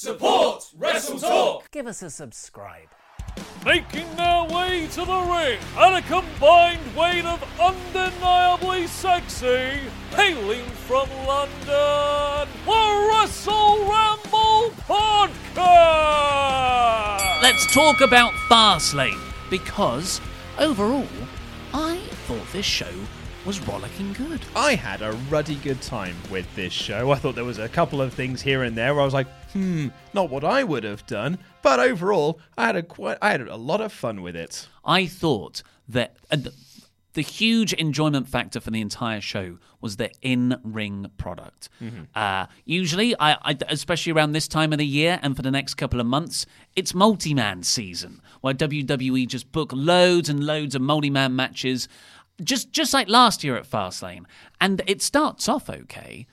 Support Wrestle Talk! Give us a subscribe. Making their way to the ring at a combined weight of undeniably sexy, hailing from London, the Wrestle Ramble Podcast! Let's talk about Fastlane because overall, I thought this show was rollicking good. I had a ruddy good time with this show. I thought there was a couple of things here and there where I was like, hmm, not what I would have done. But overall, I had a quite, I had a lot of fun with it. I thought that uh, th- the huge enjoyment factor for the entire show was the in-ring product. Uh, usually, I, I, especially around this time of the year and for the next couple of months, it's multi-man season where WWE just book loads and loads of multi-man matches, just just like last year at Fastlane, and it starts off okay.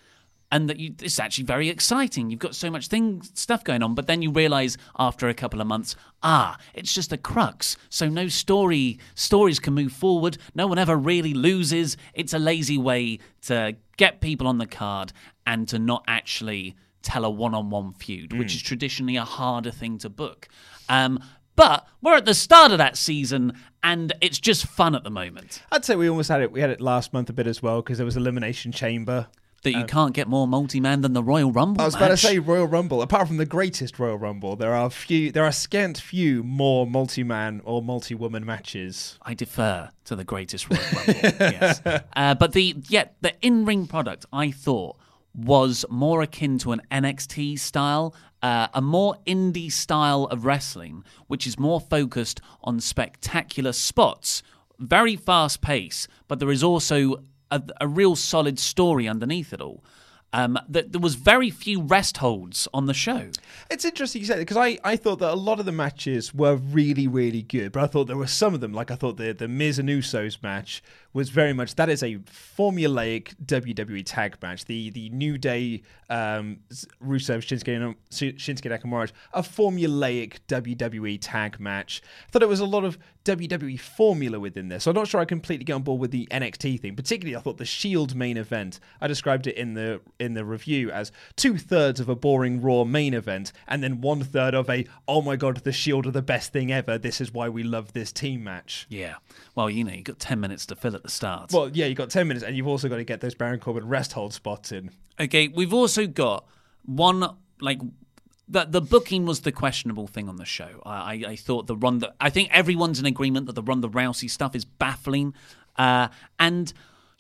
And that you, it's actually very exciting. You've got so much thing stuff going on, but then you realise after a couple of months, ah, it's just a crux. So no story stories can move forward. No one ever really loses. It's a lazy way to get people on the card and to not actually tell a one-on-one feud, which is traditionally a harder thing to book. Um, but we're at the start of that season, and it's just fun at the moment. I'd say we almost had it. We had it last month a bit as well because there was Elimination Chamber. That you can't get more multi-man than the Royal Rumble. I was about to say Royal Rumble. Apart from the greatest Royal Rumble, there are few. There are scant few more multi-man or multi-woman matches. I defer to the greatest Royal Rumble. yes, uh, but the yeah the in-ring product I thought was more akin to an NXT style, uh, a more indie style of wrestling, which is more focused on spectacular spots, very fast pace, but there is also a, a real solid story underneath it all. Um, that there was very few rest holds on the show. It's interesting you said because I, I thought that a lot of the matches were really really good, but I thought there were some of them like I thought the the Miz and Usos match was very much that is a formulaic WWE tag match. The the New Day um, Rusev Shinsuke Shinsuke Nakamura a formulaic WWE tag match. I thought it was a lot of WWE formula within this. So I'm not sure I completely get on board with the NXT thing. Particularly, I thought the Shield main event. I described it in the in the review as two thirds of a boring Raw main event, and then one third of a oh my god, the Shield are the best thing ever. This is why we love this team match. Yeah, well, you know, you got ten minutes to fill at the start. Well, yeah, you've got ten minutes, and you've also got to get those Baron Corbin rest hold spots in. Okay, we've also got one like the the booking was the questionable thing on the show. I, I, I thought the run I think everyone's in agreement that the run the Rousey stuff is baffling, uh, and.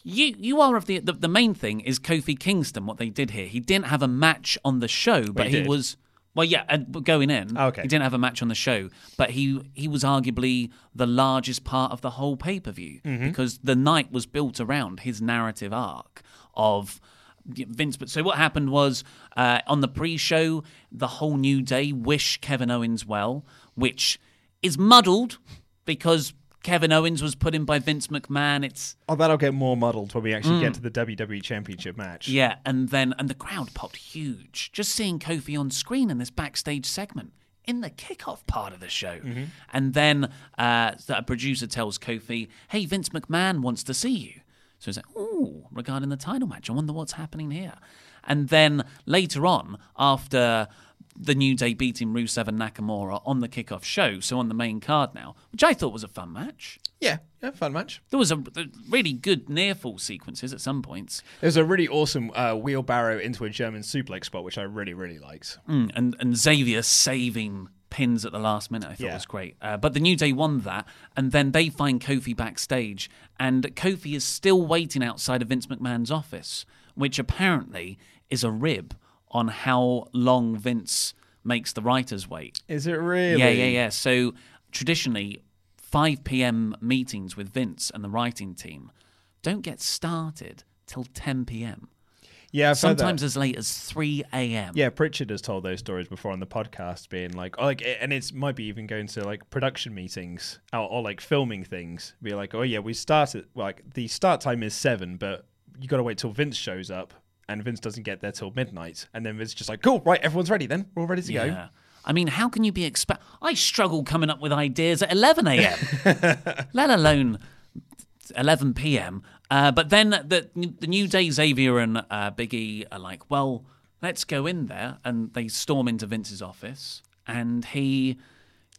You you are of the, the the main thing is Kofi Kingston. What they did here, he didn't have a match on the show, but he he was well, yeah, and going in. Okay. he didn't have a match on the show, but he he was arguably the largest part of the whole pay per view because the night was built around his narrative arc of Vince. But so what happened was uh, on the pre-show, the whole New Day wish Kevin Owens well, which is muddled because Kevin Owens was put in by Vince McMahon. It's Oh, that'll get more muddled when we actually get to the WWE Championship match. yeah, and then and the crowd popped huge just seeing Kofi on screen in this backstage segment in the kickoff part of the show. And then uh, a producer tells Kofi, "Hey, Vince McMahon wants to see you." So he's like, "Ooh, regarding the title match, I wonder what's happening here." And then later on, after the New Day beating Rusev and Nakamura on the kickoff show, so on the main card now, which I thought was a fun match. Yeah, yeah, fun match. There was a, a really good near fall sequences at some points, There's a really awesome uh, wheelbarrow into a German suplex spot, which I really, really liked. Mm, and and Xavier saving pins at the last minute. I thought Yeah. was great. Uh, but the New Day won that, and then they find Kofi backstage, and Kofi is still waiting outside of Vince McMahon's office, which apparently is a rib on how long Vince makes the writers wait. Is it really? Yeah, yeah, yeah. So traditionally, 5 p.m. meetings with Vince and the writing team don't get started till 10 p.m. Yeah, I've. Sometimes as late as 3 a.m. Yeah, Pritchard has told those stories before on the podcast, being like, oh, like, and it's might be even going to like production meetings or, or like filming things. Be like, oh yeah, we started like the start time is seven, but you got to wait till Vince shows up, and Vince doesn't get there till midnight, and then Vince just like, cool, right, everyone's ready then, we're all ready to go. Yeah. I mean, how can you be expect? I struggle coming up with ideas at 11 a.m., let alone 11 p.m. Uh, but then the the new day Xavier and uh, Biggie are like, well, let's go in there, and they storm into Vince's office, and he,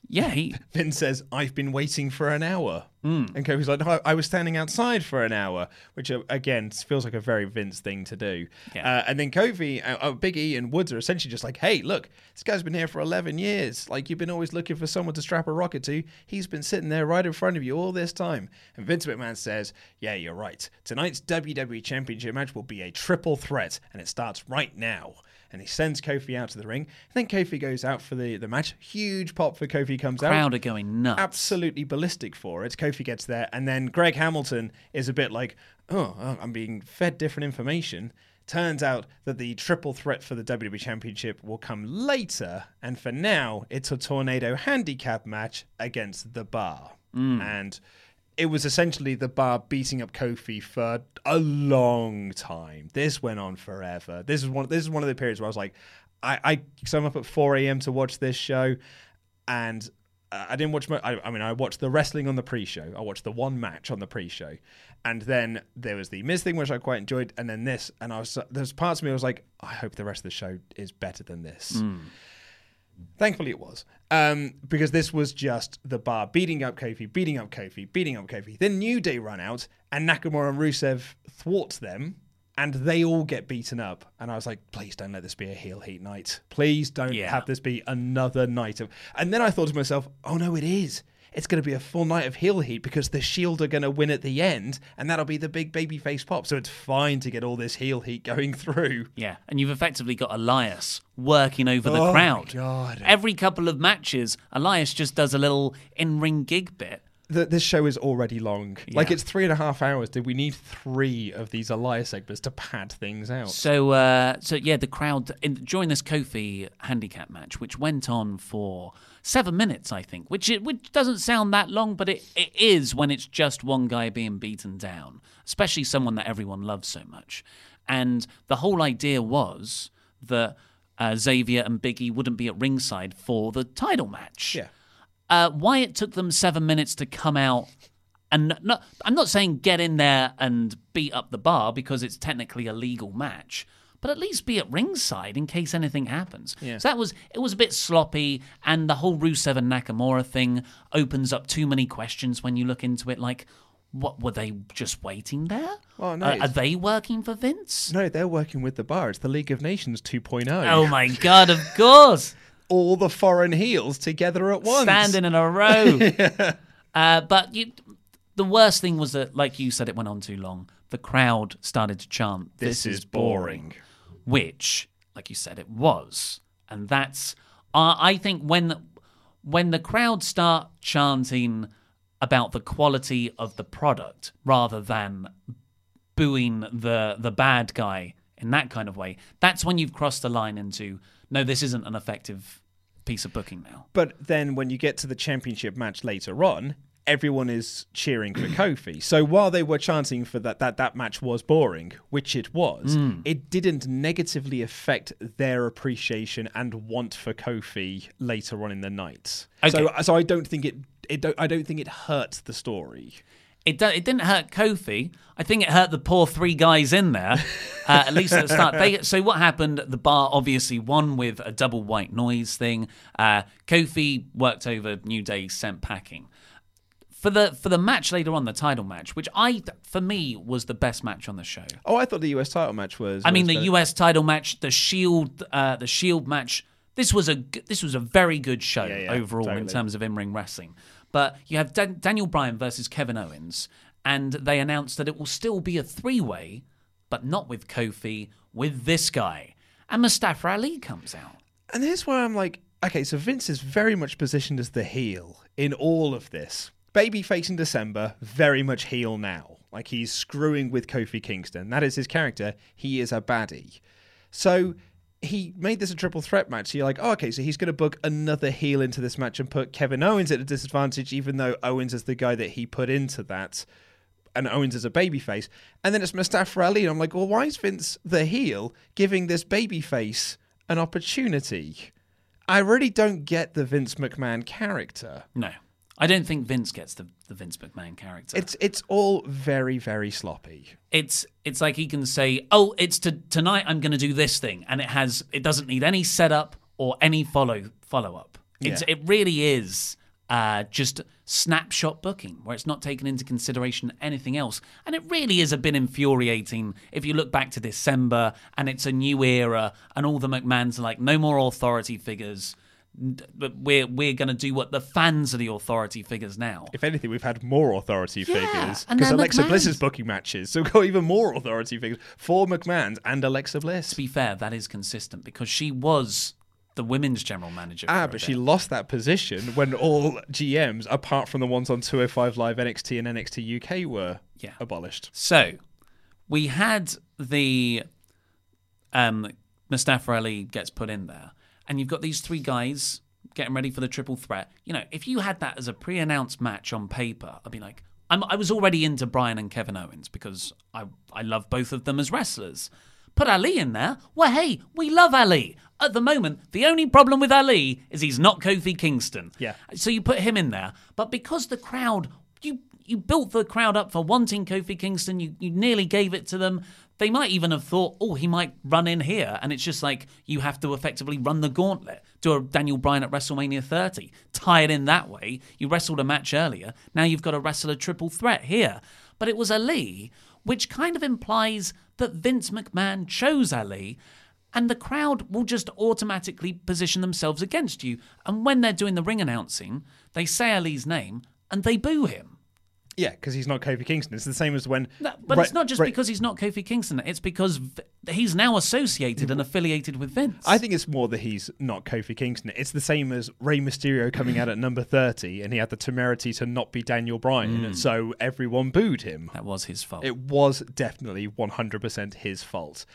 yeah, he Vince says, I've been waiting for an hour. And Kofi's like, no, I- I was standing outside for an hour, which uh, again feels like a very Vince thing to do. Yeah. Uh, and then Kofi, uh, uh, Big E, and Woods are essentially just like, hey, look, this guy's been here for 11 years. Like, you've been always looking for someone to strap a rocket to. He's been sitting there right in front of you all this time. And Vince McMahon says, yeah, you're right. Tonight's WWE Championship match will be a triple threat, and it starts right now and he sends Kofi out to the ring. And then Kofi goes out for the, the match. Huge pop for Kofi comes out crowd are going nuts. absolutely ballistic for it. Kofi gets there, and then Greg Hamilton is a bit like, oh, oh, I'm being fed different information. Turns out that the triple threat for the WWE Championship will come later, and for now, it's a tornado handicap match against the bar. Mm. And it was essentially the bar beating up Kofi for a long time. This went on forever. This is one. This is one of the periods where I was like, I, I, so I'm up at 4 a.m. to watch this show, and I didn't watch. mo- I, I mean, I watched the wrestling on the pre-show. I watched the one match on the pre-show, and then there was the Miz thing, which I quite enjoyed, and then this, and I was there's parts of me I was like, I hope the rest of the show is better than this. Hmm. Thankfully, it was. Um, because this was just the bar beating up Kofi, beating up Kofi, beating up Kofi. Then New Day run out, and Nakamura and Rusev thwart them, and they all get beaten up. And I was like, please don't let this be a heel heat night. Please don't Yeah. have this be another night of. And then I thought to myself, oh no, it is. It's going to be a full night of heel heat because the Shield are going to win at the end, and that'll be the big babyface pop. So it's fine to get all this heel heat going through. Yeah, and you've effectively got Elias working over the Oh crowd. God. Every couple of matches, Elias just does a little in-ring gig bit. The, this show is already long. Like it's three and a half hours. Did we need three of these Elias segments to pad things out? So, uh, so yeah, the crowd in, during this Kofi handicap match, which went on for seven minutes, I think, which it, which doesn't sound that long, but it, it is when it's just one guy being beaten down, especially someone that everyone loves so much. And the whole idea was that uh, Xavier and Biggie wouldn't be at ringside for the title match. Yeah. Uh, why it took them seven minutes to come out and not, I'm not saying get in there and beat up the bar because it's technically a legal match, but at least be at ringside in case anything happens. Yeah. So that was it was a bit sloppy, and the whole Rusev and Nakamura thing opens up too many questions when you look into it. Like, what were they just waiting there? Well, no, Uh, are they working for Vince? No, they're working with the bar. It's the League of Nations 2.0. Oh my god! Of course. All the foreign heels together at once. standing in a row. uh, but you, the worst thing was that, like you said, it went on too long. The crowd started to chant, "This, is boring," which, like you said, it was, and that's. Uh, I think when when the crowd start chanting about the quality of the product rather than booing the the bad guy in that kind of way, that's when you've crossed the line into no, this isn't an effective piece of booking now. But then when you get to the championship match later on, everyone is cheering for Kofi. So while they were chanting for that that that match was boring, which it was, Hmm. it didn't negatively affect their appreciation and want for Kofi later on in the night. So Okay. so I don't think it it don't, I don't think it hurt the story. It, do, it didn't hurt Kofi. I think it hurt the poor three guys in there, uh, at least at the start. They, so what happened? The bar obviously won with a double white noise thing. Uh, Kofi worked over New Day sent packing. for the for the match later on, the title match, which I for me was the best match on the show. Oh, I thought the US title match was. I mean, the better. US title match, the Shield, uh, the Shield match. This was a this was a very good show Yeah, yeah, overall in terms of in ring wrestling. But you have Dan- Daniel Bryan versus Kevin Owens, and they announced that it will still be a three way, but not with Kofi, with this guy. And Mustafa Ali comes out. And here's where I'm like, okay, so Vince is very much positioned as the heel in all of this. Babyface in December, very much heel now. Like he's screwing with Kofi Kingston. That is his character. He is a baddie. So he made this a triple threat match. So you're like, oh, okay, so he's going to book another heel into this match and put Kevin Owens at a disadvantage, even though Owens is the guy that he put into that. And Owens is a babyface. And then it's Mustafa Ali. And I'm like, well, why is Vince the heel giving this babyface an opportunity? I really don't get the Vince McMahon character. No, I don't think Vince gets the, the Vince McMahon character. It's it's all very very sloppy. it's it's like he can say, "Oh, it's to, tonight. I'm going to do this thing," and it has it doesn't need any setup or any follow follow up. It's Yeah. it really is uh, just snapshot booking where it's not taken into consideration anything else, and it really is a bit infuriating if you look back to December and it's a new era and all the McMahons are like, "No more authority figures." But we're we're going to do what the fans are the authority figures now. If anything, we've had more authority figures because Alexa Bliss is booking matches, so we've got even more authority figures for McMahon's and Alexa Bliss. to be fair, that is consistent because she was the women's general manager. Ah, but she lost that position when all GMs, apart from the ones on 205 Live, NXT, and NXT UK, were Yeah. abolished. So we had the um, Mustafa Ali gets put in there, and you've got these three guys getting ready for the triple threat. You know, if you had that as a pre-announced match on paper, I'd be like, I'm, I was already into Bryan and Kevin Owens because I I love both of them as wrestlers. Put Ali in there. Well, hey, we love Ali. At the moment, the only problem with Ali is he's not Kofi Kingston. Yeah. So you put him in there, but because the crowd, you you built the crowd up for wanting Kofi Kingston, you you nearly gave it to them. They might even have thought, oh, he might run in here, and it's just like you have to effectively run the gauntlet. Do a Daniel Bryan at WrestleMania 30, tie it in that way. You wrestled a match earlier, now you've got to wrestle a triple threat here. But it was Ali, which kind of implies that Vince McMahon chose Ali and the crowd will just automatically position themselves against you. And when they're doing the ring announcing, they say Ali's name and they boo him. Yeah, because he's not Kofi Kingston. It's the same as when. No, but Right- it's not just right- because he's not Kofi Kingston. It's because v- he's now associated and affiliated with Vince. I think it's more that he's not Kofi Kingston. It's the same as Rey Mysterio coming out at number 30 and he had the temerity to not be Daniel Bryan, Mm. and so everyone booed him. that was his fault. It was definitely 100% his fault.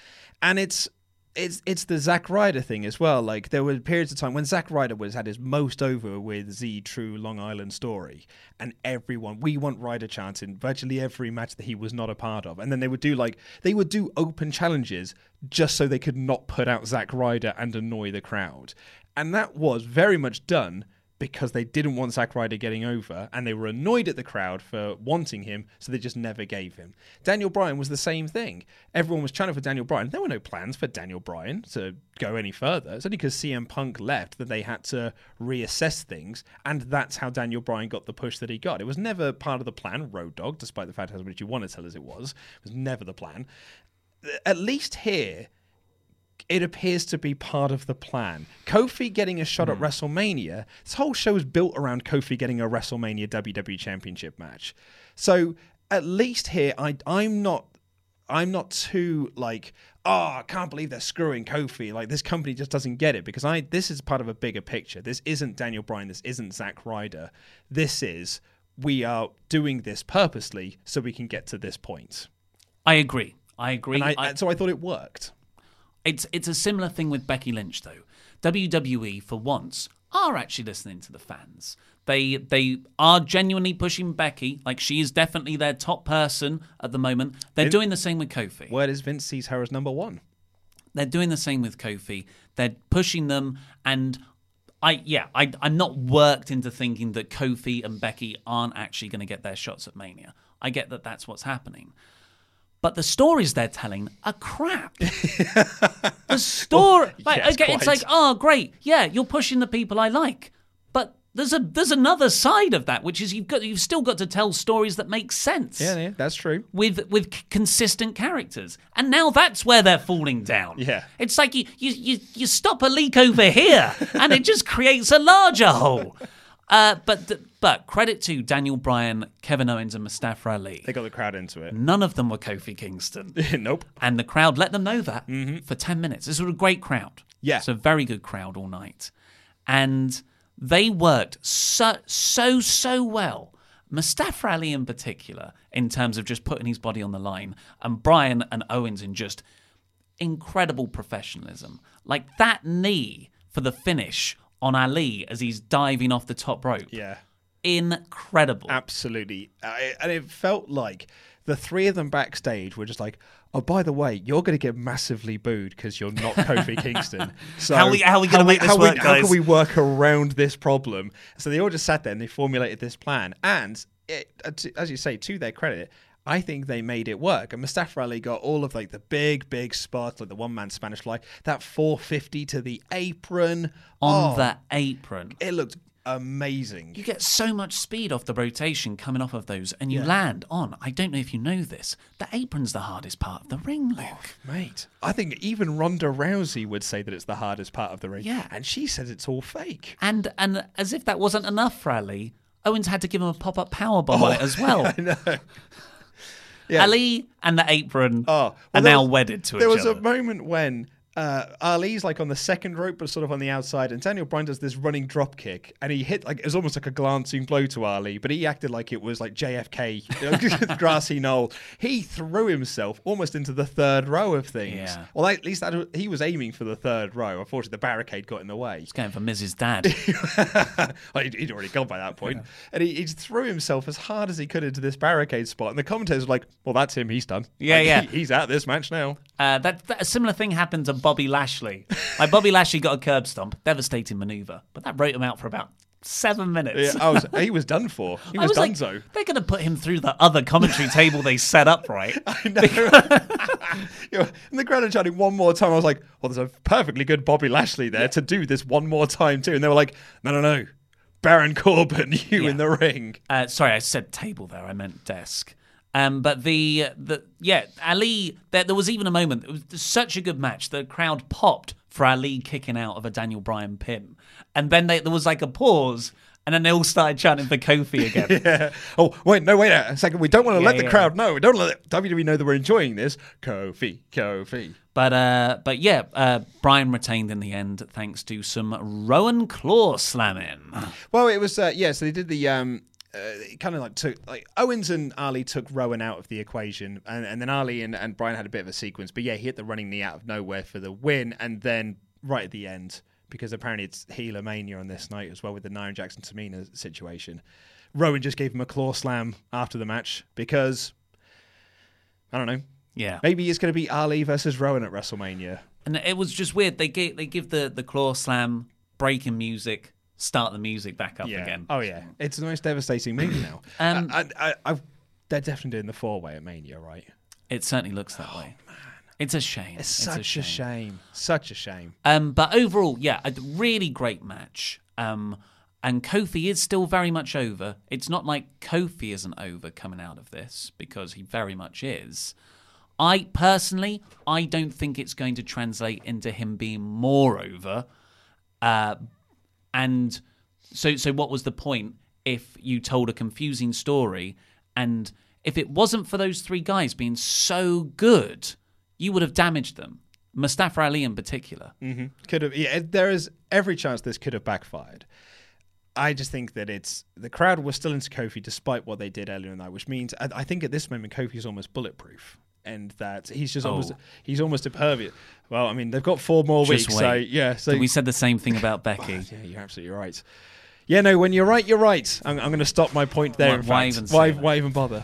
And it's it's it's the Zack Ryder thing as well. Like there were periods of time when Zack Ryder was had his most over with Z True Long Island Story, and everyone we want Ryder chants in virtually every match that he was not a part of. And then they would do like they would do open challenges just so they could not put out Zack Ryder and annoy the crowd. And that was very much done because they didn't want Zack Ryder getting over and they were annoyed at the crowd for wanting him, so they just never gave him. Daniel Bryan was the same thing. Everyone was chanting for Daniel Bryan. There were no plans for Daniel Bryan to go any further. It's only because CM Punk left that they had to reassess things, and that's how Daniel Bryan got the push that he got. It was never part of the plan, Road Dog, despite the fact how much you want to tell us it was. It was never the plan. At least here, it appears to be part of the plan. Kofi getting a shot at hmm. WrestleMania, this whole show is built around Kofi getting a WrestleMania WWE Championship match. So at least here, I I'm not I'm not too like, oh, I can't believe they're screwing Kofi. Like this company just doesn't get it because I this is part of a bigger picture. This isn't Daniel Bryan. This isn't Zack Ryder. This is we are doing this purposely so we can get to this point. I agree. I agree. And I, I- so I thought it worked. It's it's a similar thing with Becky Lynch though. WWE for once are actually listening to the fans. They they are genuinely pushing Becky. Like she is definitely their top person at the moment. They're doing the same with Kofi. Word is Vince sees her as number one. They're doing the same with Kofi. They're pushing them, and I yeah I I'm not worked into thinking that Kofi and Becky aren't actually going to get their shots at Mania. I get that that's what's happening. But the stories they're telling are crap. the story, oh, like, yes, okay, it's like, oh, great, yeah, you're pushing the people I like, but there's a there's another side of that, which is you've got you've still got to tell stories that make sense. Yeah, yeah, that's true. With with c- consistent characters, and now that's where they're falling down. Yeah. it's like you you you, you stop a leak over here, and it just creates a larger hole. Uh, but th- but credit to Daniel Bryan, Kevin Owens, and Mustafa Ali. They got the crowd into it. None of them were Kofi Kingston. nope. And the crowd let them know that for 10 minutes. This was a great crowd. Yeah. It's a very good crowd all night. And they worked so, so, so well. Mustafa Ali in particular, in terms of just putting his body on the line, and Bryan and Owens in just incredible professionalism. Like that knee for the finish on Ali as he's diving off the top rope. Yeah. Incredible. Absolutely. I, and it felt like the three of them backstage were just like, oh, by the way, you're going to get massively booed because you're not Kofi Kingston. So How we- how we gonna make this how work, we, How guys? can we work around this problem? So they all just sat there and they formulated this plan. And it, uh, as you say, to their credit, I think they made it work. And Mustafa Ali got all of like the big, big spots, like the one man Spanish fly, that 450 to the apron. on Oh, the apron. It looked amazing. You get so much speed off the rotation coming off of those, and you land on. I don't know if you know this. The apron's the hardest part of the ring, Luke. Oh, mate, I think even Ronda Rousey would say that it's the hardest part of the ring. Yeah. And she says it's all fake. And and as if that wasn't enough for Ali, Owens had to give him a pop up power bomb oh. on it as well. I know. Yeah. Ali and the apron Oh, are well, there now was- wedded to each other. There was a moment when uh, Ali's like on the second rope, but sort of on the outside, and Daniel Bryan does this running drop kick, and he hit like it was almost like a glancing blow to Ali, but he acted like it was like JFK, grassy knoll. He threw himself almost into the third row of things. Yeah. Well, at least that, he was aiming for the third row. Unfortunately, the barricade got in the way. He's going for Mrs. Dad. Well, he'd, he'd already gone by that point. And he, he threw himself as hard as he could into this barricade spot. And the commentators were like, well, that's him. He's done. Yeah, Like, yeah. he- he's out this match now. Uh, that, that a similar thing happened to Bobby Lashley. Like Bobby Lashley got a curb stomp, devastating maneuver, but that wrote him out for about seven minutes. Yeah, I was, he was done for. He I was, done like, donezo. they're going to put him through the other commentary table they set up, right? I know. You know, and the crowd are chanting one more time. I was like, well, there's a perfectly good Bobby Lashley there to do this one more time, too. And they were like, no, no, no. Baron Corbin, you Yeah. in the ring. Uh, sorry, I said table there. I meant desk. Um, but the the yeah, Ali. There, there was even a moment. It was such a good match. The crowd popped for Ali kicking out of a Daniel Bryan pin, and then they, there was like a pause, and then they all started chanting for Kofi again. Yeah. Oh, wait, no, wait a second. We don't want to Yeah, let the yeah. crowd know. We don't let WWE know that we're enjoying this. Kofi, Kofi. But uh, but yeah, uh, Bryan retained in the end thanks to some Rowan claw slamming. Well, it was uh, yeah. So they did the um, uh, kind of like took like Owens and Ali took Rowan out of the equation, and, and then Ali and, and Bryan had a bit of a sequence. But yeah, he hit the running knee out of nowhere for the win, and then right at the end, because apparently it's Healer Mania on this night as well with the Nia Jackson Tamina situation. Rowan just gave him a claw slam after the match because I don't know. Yeah, Maybe it's going to be Ali versus Rowan at WrestleMania. and it was just weird. They give they give the the claw slam breaking music, start the music back up yeah. again. Oh yeah, it's the most devastating movie now. Um, I, I, I, they're definitely doing the four way at Mania, right? It certainly looks that way. Man. It's a shame. Oh, It's, such a shame. Such a shame. Um, but overall, yeah, a really great match. Um, and Kofi is still very much over. It's not like Kofi isn't over coming out of this because he very much is. I personally, I don't think it's going to translate into him being more over. Uh, and so, so what was the point if you told a confusing story and if it wasn't for those three guys being so good, you would have damaged them. Mustafa Ali in particular. Mm-hmm. Could have. Yeah, there is every chance this could have backfired. I just think that it's the crowd was still into Kofi despite what they did earlier in night, which means I, I think at this moment Kofi is almost bulletproof, and that he's just almost Oh. he's almost impervious. Well, I mean they've got four more Just weeks, so yeah. So we said the same thing about Becky. Yeah, you're absolutely right. Yeah, no, when you're right, you're right. I'm, I'm going to stop my point there. Why- why even why, why even bother?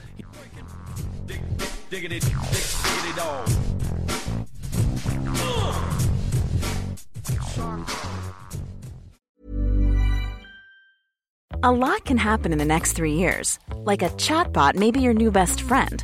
Diggity, diggity dog. A lot can happen in the next three years. Like a chatbot may be your new best friend.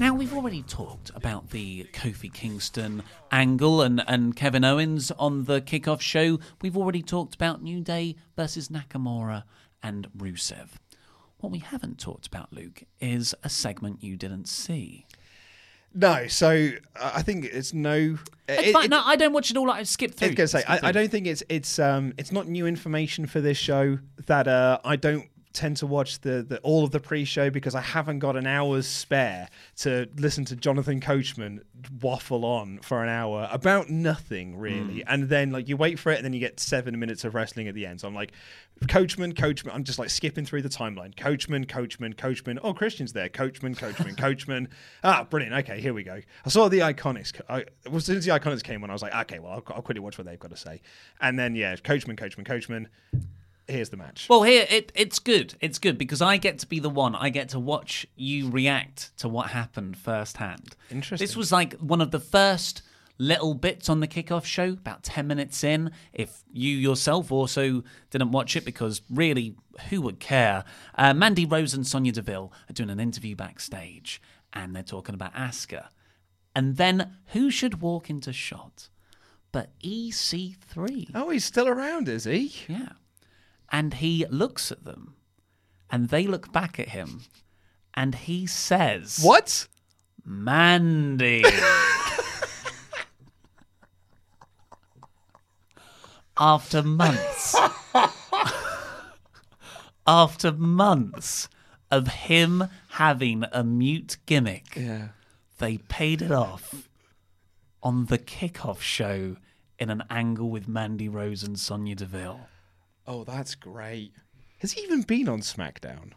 Now, we've already talked about the Kofi Kingston angle and, and Kevin Owens on the kickoff show. We've already talked about New Day versus Nakamura and Rusev. What we haven't talked about, Luke, is a segment you didn't see. No, so uh, I think it's no. It's it- fine. it- no, I don't watch it all. I skip I was gonna say skip I, I through. don't think it's it's um it's not new information for this show that uh I don't tend to watch the, the all of the pre-show because I haven't got an hour's spare to listen to Jonathan Coachman waffle on for an hour about nothing really, and then like you wait for it and then you get seven minutes of wrestling at the end. So I'm like, Coachman, Coachman. I'm just like skipping through the timeline. Coachman, Coachman, Coachman. Oh, Christian's there. Coachman, Coachman, Coachman. Ah, brilliant. Okay, here we go. I saw the Iconics. I, well, as soon as the Iconics came on, I was like, okay, well, I'll, I'll quickly watch what they've got to say. And then yeah, Coachman, Coachman, Coachman. Here's the match. Well, here it, it's good. It's good because I get to be the one. I get to watch you react to what happened firsthand. Interesting. This was like one of the first little bits on the kickoff show, about ten minutes in. If you yourself also didn't watch it, because really, who would care? Uh, Mandy Rose and Sonya Deville are doing an interview backstage, and they're talking about Asuka. And then who should walk into shot? But EC3. oh, he's still around, is he? Yeah. And he looks at them, and they look back at him, and he says, What? Mandy. after months, after months of him having a mute gimmick, Yeah. they paid it off on the kickoff show in an angle with Mandy Rose and Sonya Deville. Oh, that's great. Has he even been on SmackDown?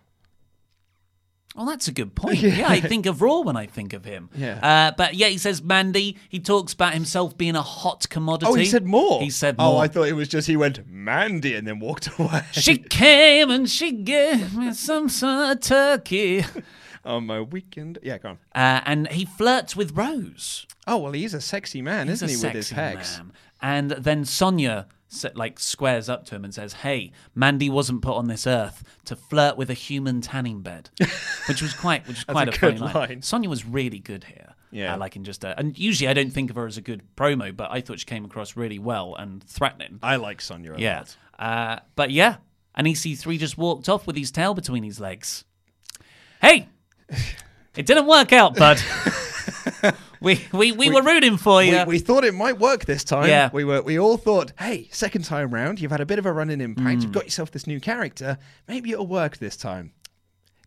Oh, that's a good point. Yeah, I think of Raw when I think of him. Yeah. Uh, but yeah, he says Mandy. He talks about himself being a hot commodity. Oh, he said more. He said more. Oh, more. I thought it was just he went Mandy and then walked away. She came and she gave me some sort of turkey. on my weekend. Yeah, go on. Uh, and he flirts with Rose. Oh well, he's a sexy man, He's isn't he, with his pecs? man. And then Sonia like squares up to him and says, "Hey, Mandy wasn't put on this earth to flirt with a human tanning bed," which was quite, which was quite a a, funny line. line. Sonya was really good here. Yeah. uh, like in just a, and usually I don't think of her as a good promo, but I thought she came across really well and threatening. I like Sonya a yeah, lot. uh, but yeah, and EC3 just walked off with his tail between his legs. Hey, it didn't work out, bud. we, we, we were rooting for you. We, we thought it might work this time. Yeah. We were. We all thought, hey, second time round, you've had a bit of a run in impact. Mm. You've got yourself this new character. Maybe it'll work this time.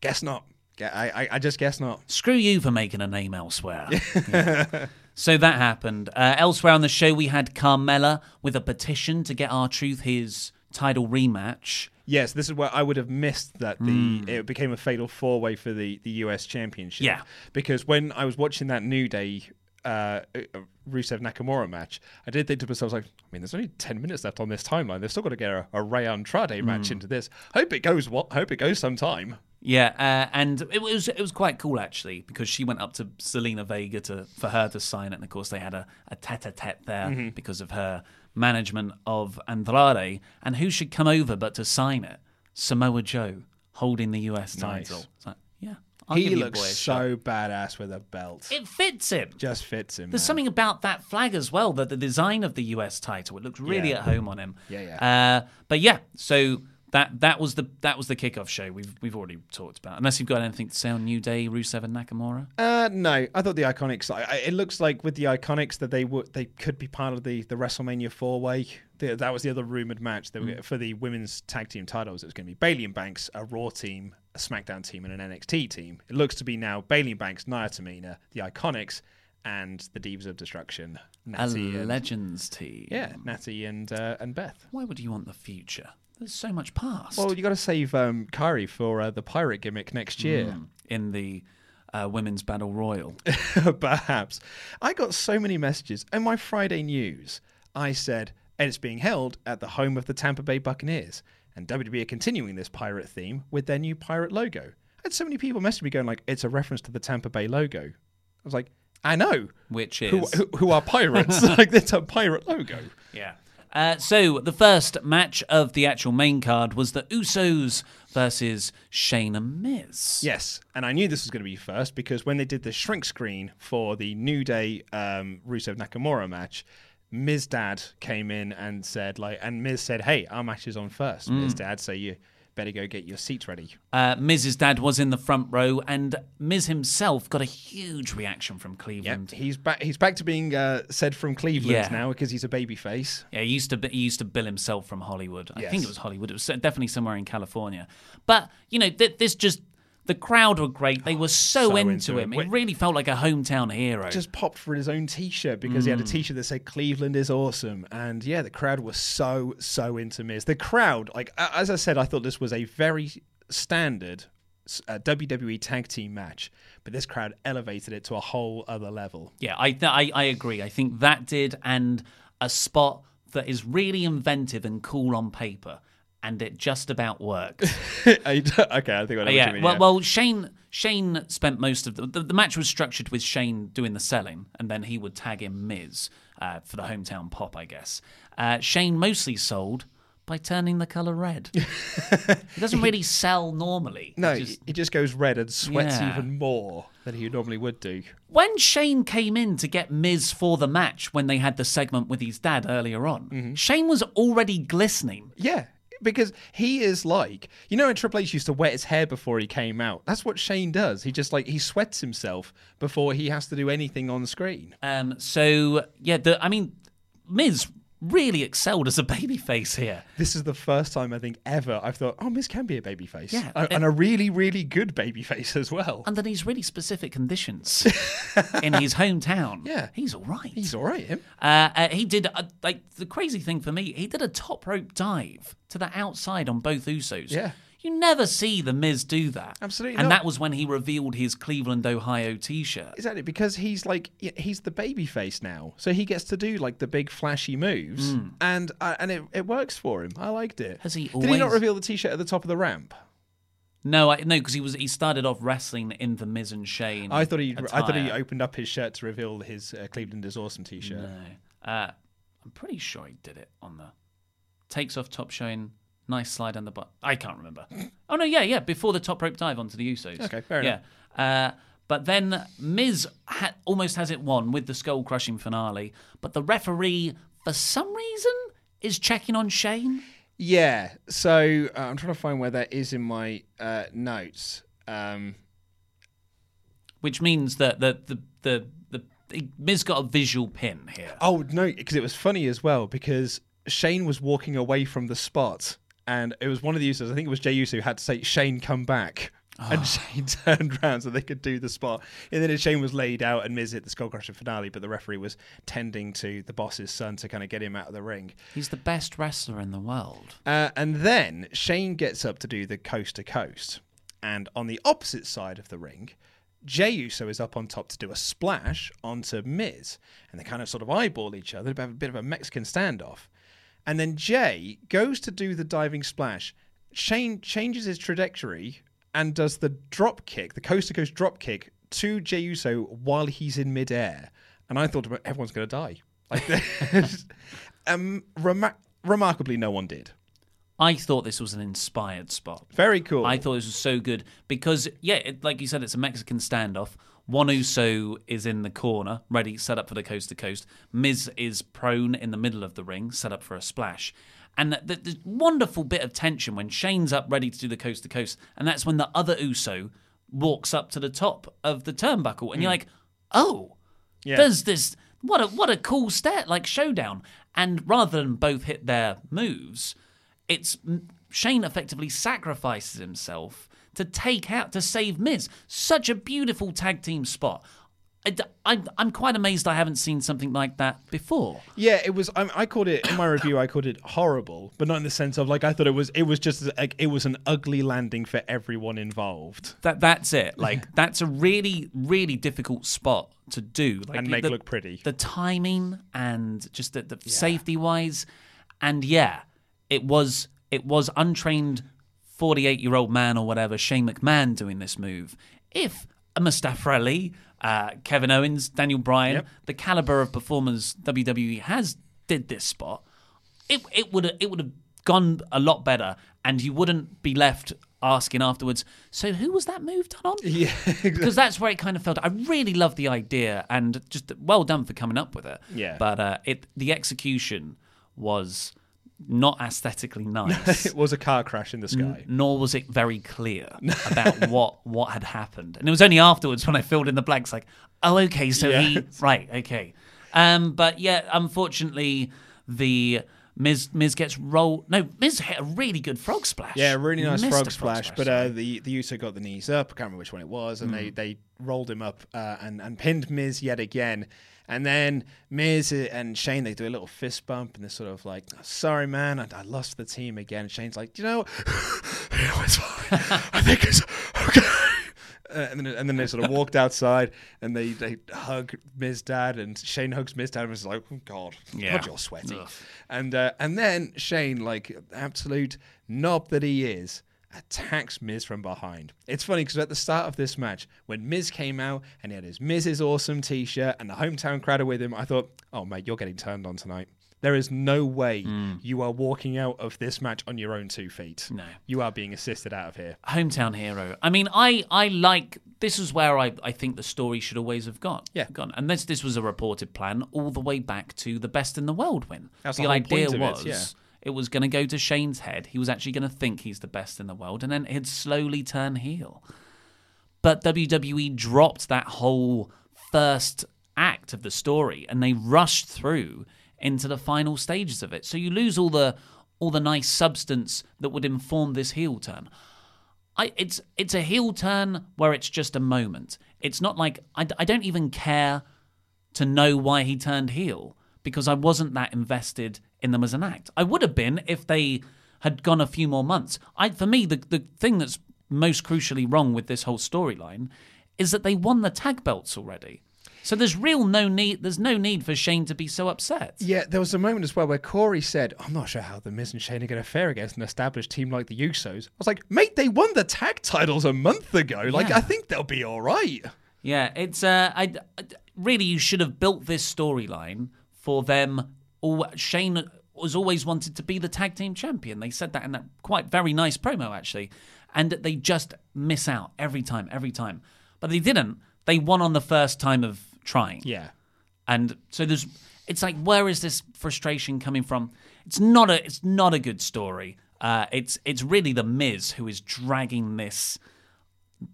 Guess not. I, I, I just guess not. Screw you for making a name elsewhere. Yeah. So that happened. Uh, elsewhere on the show, we had Carmella with a petition to get R-Truth his title rematch. Yes, this is where I would have missed that the it became a fatal four way for the the US Championship. Yeah. because when I was watching that New Day. Uh, uh, Rusev Nakamura match. I did think to myself, like, I mean, there's only ten minutes left on this timeline. They've still got to get a, a Ray Andrade match into this. Hope it goes. What? Hope it goes sometime. Yeah, uh, and it was it was quite cool actually because she went up to Zelina Vega to for her to sign it, and of course they had a, a tete-a-tete there because of her management of Andrade, and who should come over but to sign it? Samoa Joe holding the US Nice. title. It's like, yeah, I'll he looks boy a shot. so badass with a belt. It fits him. just fits him. There's man. something about that flag as well, that the design of the US title, it looks really Yeah. at home on him. Yeah, yeah. Uh, but yeah, so that that was the that was the kickoff show we've we've already talked about. Unless you've got anything to say on New Day, Rusev and Nakamura. Uh, no, I thought the Iconics. I, it looks like with the Iconics that they would they could be part of the the WrestleMania four way. That was the other rumored match they were, for the women's tag team titles. It was going to be Bayley and Banks, a Raw team, a SmackDown team, and an NXT team. It looks to be now Bayley and Banks, Nia Tamina, the Iconics, and the Divas of Destruction, A and Legends team. yeah, Natty and uh, and Beth. Why would you want the future? There's so much past Well, you got to save um, Kairi for uh, the pirate gimmick next year. in the uh, women's battle royal. Perhaps. I got so many messages. In my Friday news, I said, and it's being held at the home of the Tampa Bay Buccaneers. And WWE are continuing this pirate theme with their new pirate logo. I had so many people message me going like, it's a reference to the Tampa Bay logo. I was like, I know. Which Who, is who, who are pirates? like, that's a pirate logo. Yeah. Uh, so the first match of the actual main card was the Usos versus Shane and Miz. Yes, and I knew this was going to be first because when they did the shrink screen for the New Day um, Rusev Nakamura match, Miz Dad came in and said like, and Miz said, "Hey, our match is on first, Miz Dad, so you better go get your seats ready." Uh, Miz's dad was in the front row, and Miz himself got a huge reaction from Yep, Cleveland. he's back. He's back to being uh, said from Cleveland Yeah. now because he's a baby face. Yeah, he used to he used to bill himself from Hollywood. I think it was Hollywood. It was definitely somewhere in California. But you know, th- this just the crowd were great. They were so, so into, into him. It really felt like a hometown hero. Just popped for his own T-shirt because he had a T-shirt that said "Cleveland is awesome," and yeah, the crowd was so so into Miz. The crowd, like as I said, I thought this was a very standard uh, WWE tag team match, but this crowd elevated it to a whole other level. Yeah, I, th- I I agree. I think that did, and a spot that is really inventive and cool on paper, and it just about worked. Okay, I think I know what yeah, you mean. well, yeah. well, Shane Shane spent most of the, the the match was structured with Shane doing the selling, and then he would tag in Miz uh, for the hometown pop, I guess. Uh, Shane mostly sold by turning the color red. he doesn't really sell normally. He no, just- it just goes red and sweats Yeah. even more than he normally would do. when Shane came in to get Miz for the match when they had the segment with his dad earlier on, Mm-hmm. Shane was already glistening. Yeah, because he is like you know, when Triple H used to wet his hair before he came out. That's what Shane does. He just like he sweats himself before he has to do anything on screen. Um, so yeah, the I mean, Miz really excelled as a babyface here. This is the first time I think ever I've thought, oh, Miz can be a babyface. Yeah, A- and a really, really good babyface as well. under these really specific conditions in his hometown. Yeah. he's all right. He's all right, him. Uh, uh, he did a, like the crazy thing for me. He did a top rope dive to the outside on both Usos. Yeah. You never see the Miz do that. Absolutely And not. that was when he revealed his Cleveland, Ohio T-shirt. Exactly, because he's like he's the babyface now, so he gets to do like the big flashy moves, and uh, and it, it works for him. I liked it. Has he Did he not reveal the t-shirt at the top of the ramp? No, I, no, because he was he started off wrestling in the Miz and Shane. I thought he I thought he opened up his shirt to reveal his uh, Cleveland is awesome t-shirt. No. Uh, I'm pretty sure he did it on the takes off top showing nice slide on the butt. I can't remember. oh no, yeah, yeah, before the top rope dive onto the Usos. Okay, fair yeah. Uh, but then Miz ha- almost has it won with the skull crushing finale, but the referee, for some reason, is checking on Shane. Yeah, so uh, I'm trying to find where that is in my uh, notes. Um, which means that the the the, the Miz got a visual pin here. Oh no, because it was funny as well because Shane was walking away from the spot, and it was one of the Usos. I think it was Jey Uso had to say, "Shane, come back." And Shane turned around so they could do the spot. And then Shane was laid out and Miz hit the Skull Crusher finale, but the referee was tending to the boss's son to kind of get him out of the ring. He's the best wrestler in the world. Uh, and then Shane gets up to do the coast to coast. And on the opposite side of the ring, Jey Uso is up on top to do a splash onto Miz. And they kind of sort of eyeball each other, have a bit of a Mexican standoff. And then Jey goes to do the diving splash. Shane changes his trajectory and does the drop kick, the coast to coast drop kick to Jey Uso while he's in midair. And I thought everyone's going to die. Like, um, remar- remarkably, no one did. I thought this was an inspired spot. Very cool. I thought this was so good because, yeah, it, like you said, it's a Mexican standoff. One Uso is in the corner, ready, set up for the coast to coast. Miz is prone in the middle of the ring, set up for a splash. And the, the, wonderful bit of tension when Shane's up ready to do the coast to coast, and that's when the other Uso walks up to the top of the turnbuckle, and you're hmm. like, oh, Yeah. there's this what a what a cool stat like showdown. And rather than both hit their moves, it's Shane effectively sacrifices himself to take out to save Miz. Such a beautiful tag team spot. I, I'm, I'm quite amazed I haven't seen something like that before. Yeah, it was. I, I called it in my review. I called it horrible, but not in the sense of like I thought it was. It was just like it was an ugly landing for everyone involved That that's it. Like that's a really really difficult spot to do. Like and make the, look pretty. the timing and just the, the safety wise and yeah it was it was untrained 48 year old man or whatever shane mcmahon doing this move if a mustafa ali uh, kevin owens daniel bryan Yep. the caliber of performers wwe has did this spot it, it would it would have gone a lot better and you wouldn't be left asking afterwards so who was that move done on yeah, because that's where it kind of felt. I really love the idea, and just well done for coming up with it. Yeah. But uh, it the execution was not aesthetically nice. it was a car crash in the sky. Nor was it very clear about what what had happened, and it was only afterwards when I filled in the blanks, like, oh, okay, so he, right, okay, um, but yeah, unfortunately, the Miz Miz gets rolled. No, Miz hit a really good frog splash. Yeah, really nice Missed frog a splash. But uh, the the Uso got the knees up. I can't remember which one it was, and Hmm. they they rolled him up uh, and and pinned Miz yet again. And then Miz and Shane they do a little fist bump, and they're sort of like, "Sorry, man, I, I lost the team again." And Shane's like, "You know, know, it's fine. I think it's okay." Uh, and then and then they sort of walked outside, and they they hug Miz dad, and Shane hugs Miz dad, and was like, "Oh God, Yeah. God, you're sweaty." Ugh. And uh, and then Shane, like absolute knob that he is, attacks Miz from behind. It's funny because at the start of this match, when Miz came out and he had his Miz's awesome T-shirt and the hometown crowd are with him, I thought, oh mate, you're getting turned on tonight. There is no way hmm. you are walking out of this match on your own two feet. No. you are being assisted out of here. hometown hero. I mean, I I like this is where I, I think the story should always have gone. Yeah. gone. And this this was a reported plan all the way back to the best in the world win. That's the the idea of it, was yeah. It was going to go to Shane's head. He was actually going to think he's the best in the world, and then he'd slowly turn heel. But WWE dropped that whole first act of the story and they rushed through into the final stages of it. So you lose all the all the nice substance that would inform this heel turn. I, it's it's a heel turn where it's just a moment. It's not like I, I don't even care to know why he turned heel because I wasn't that invested in them as an act. I would have been if they had gone a few more months. I for me the the thing that's most crucially wrong with this whole storyline is that they won the tag belts already. So there's real no need there's no need for Shane to be so upset. Yeah, there was a moment as well where Corey said, I'm not sure how the Miz and Shane are going to fare against an established team like the Usos. I was like, mate, they won the tag titles a month ago. Like, Yeah. I think they'll be all right. Yeah, it's uh, I, really you should have built this storyline for them. All Shane was always wanted to be the tag team champion. They said that in that quite very nice promo actually, and that they just miss out every time, every time. But they didn't. They won on the first time of trying. Yeah. And so there's it's like where is this frustration coming from? It's not a it's not a good story. Uh, it's it's really the Miz who is dragging this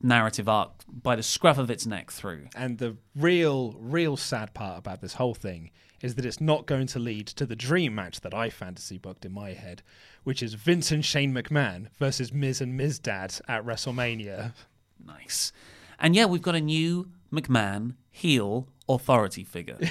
narrative arc by the scruff of its neck through. And the real, real sad part about this whole thing is that it's not going to lead to the dream match that I fantasy booked in my head, which is Vince and Shane McMahon versus Miz and Miz Dad at WrestleMania. Nice. And yeah, we've got a new McMahon heel authority figure.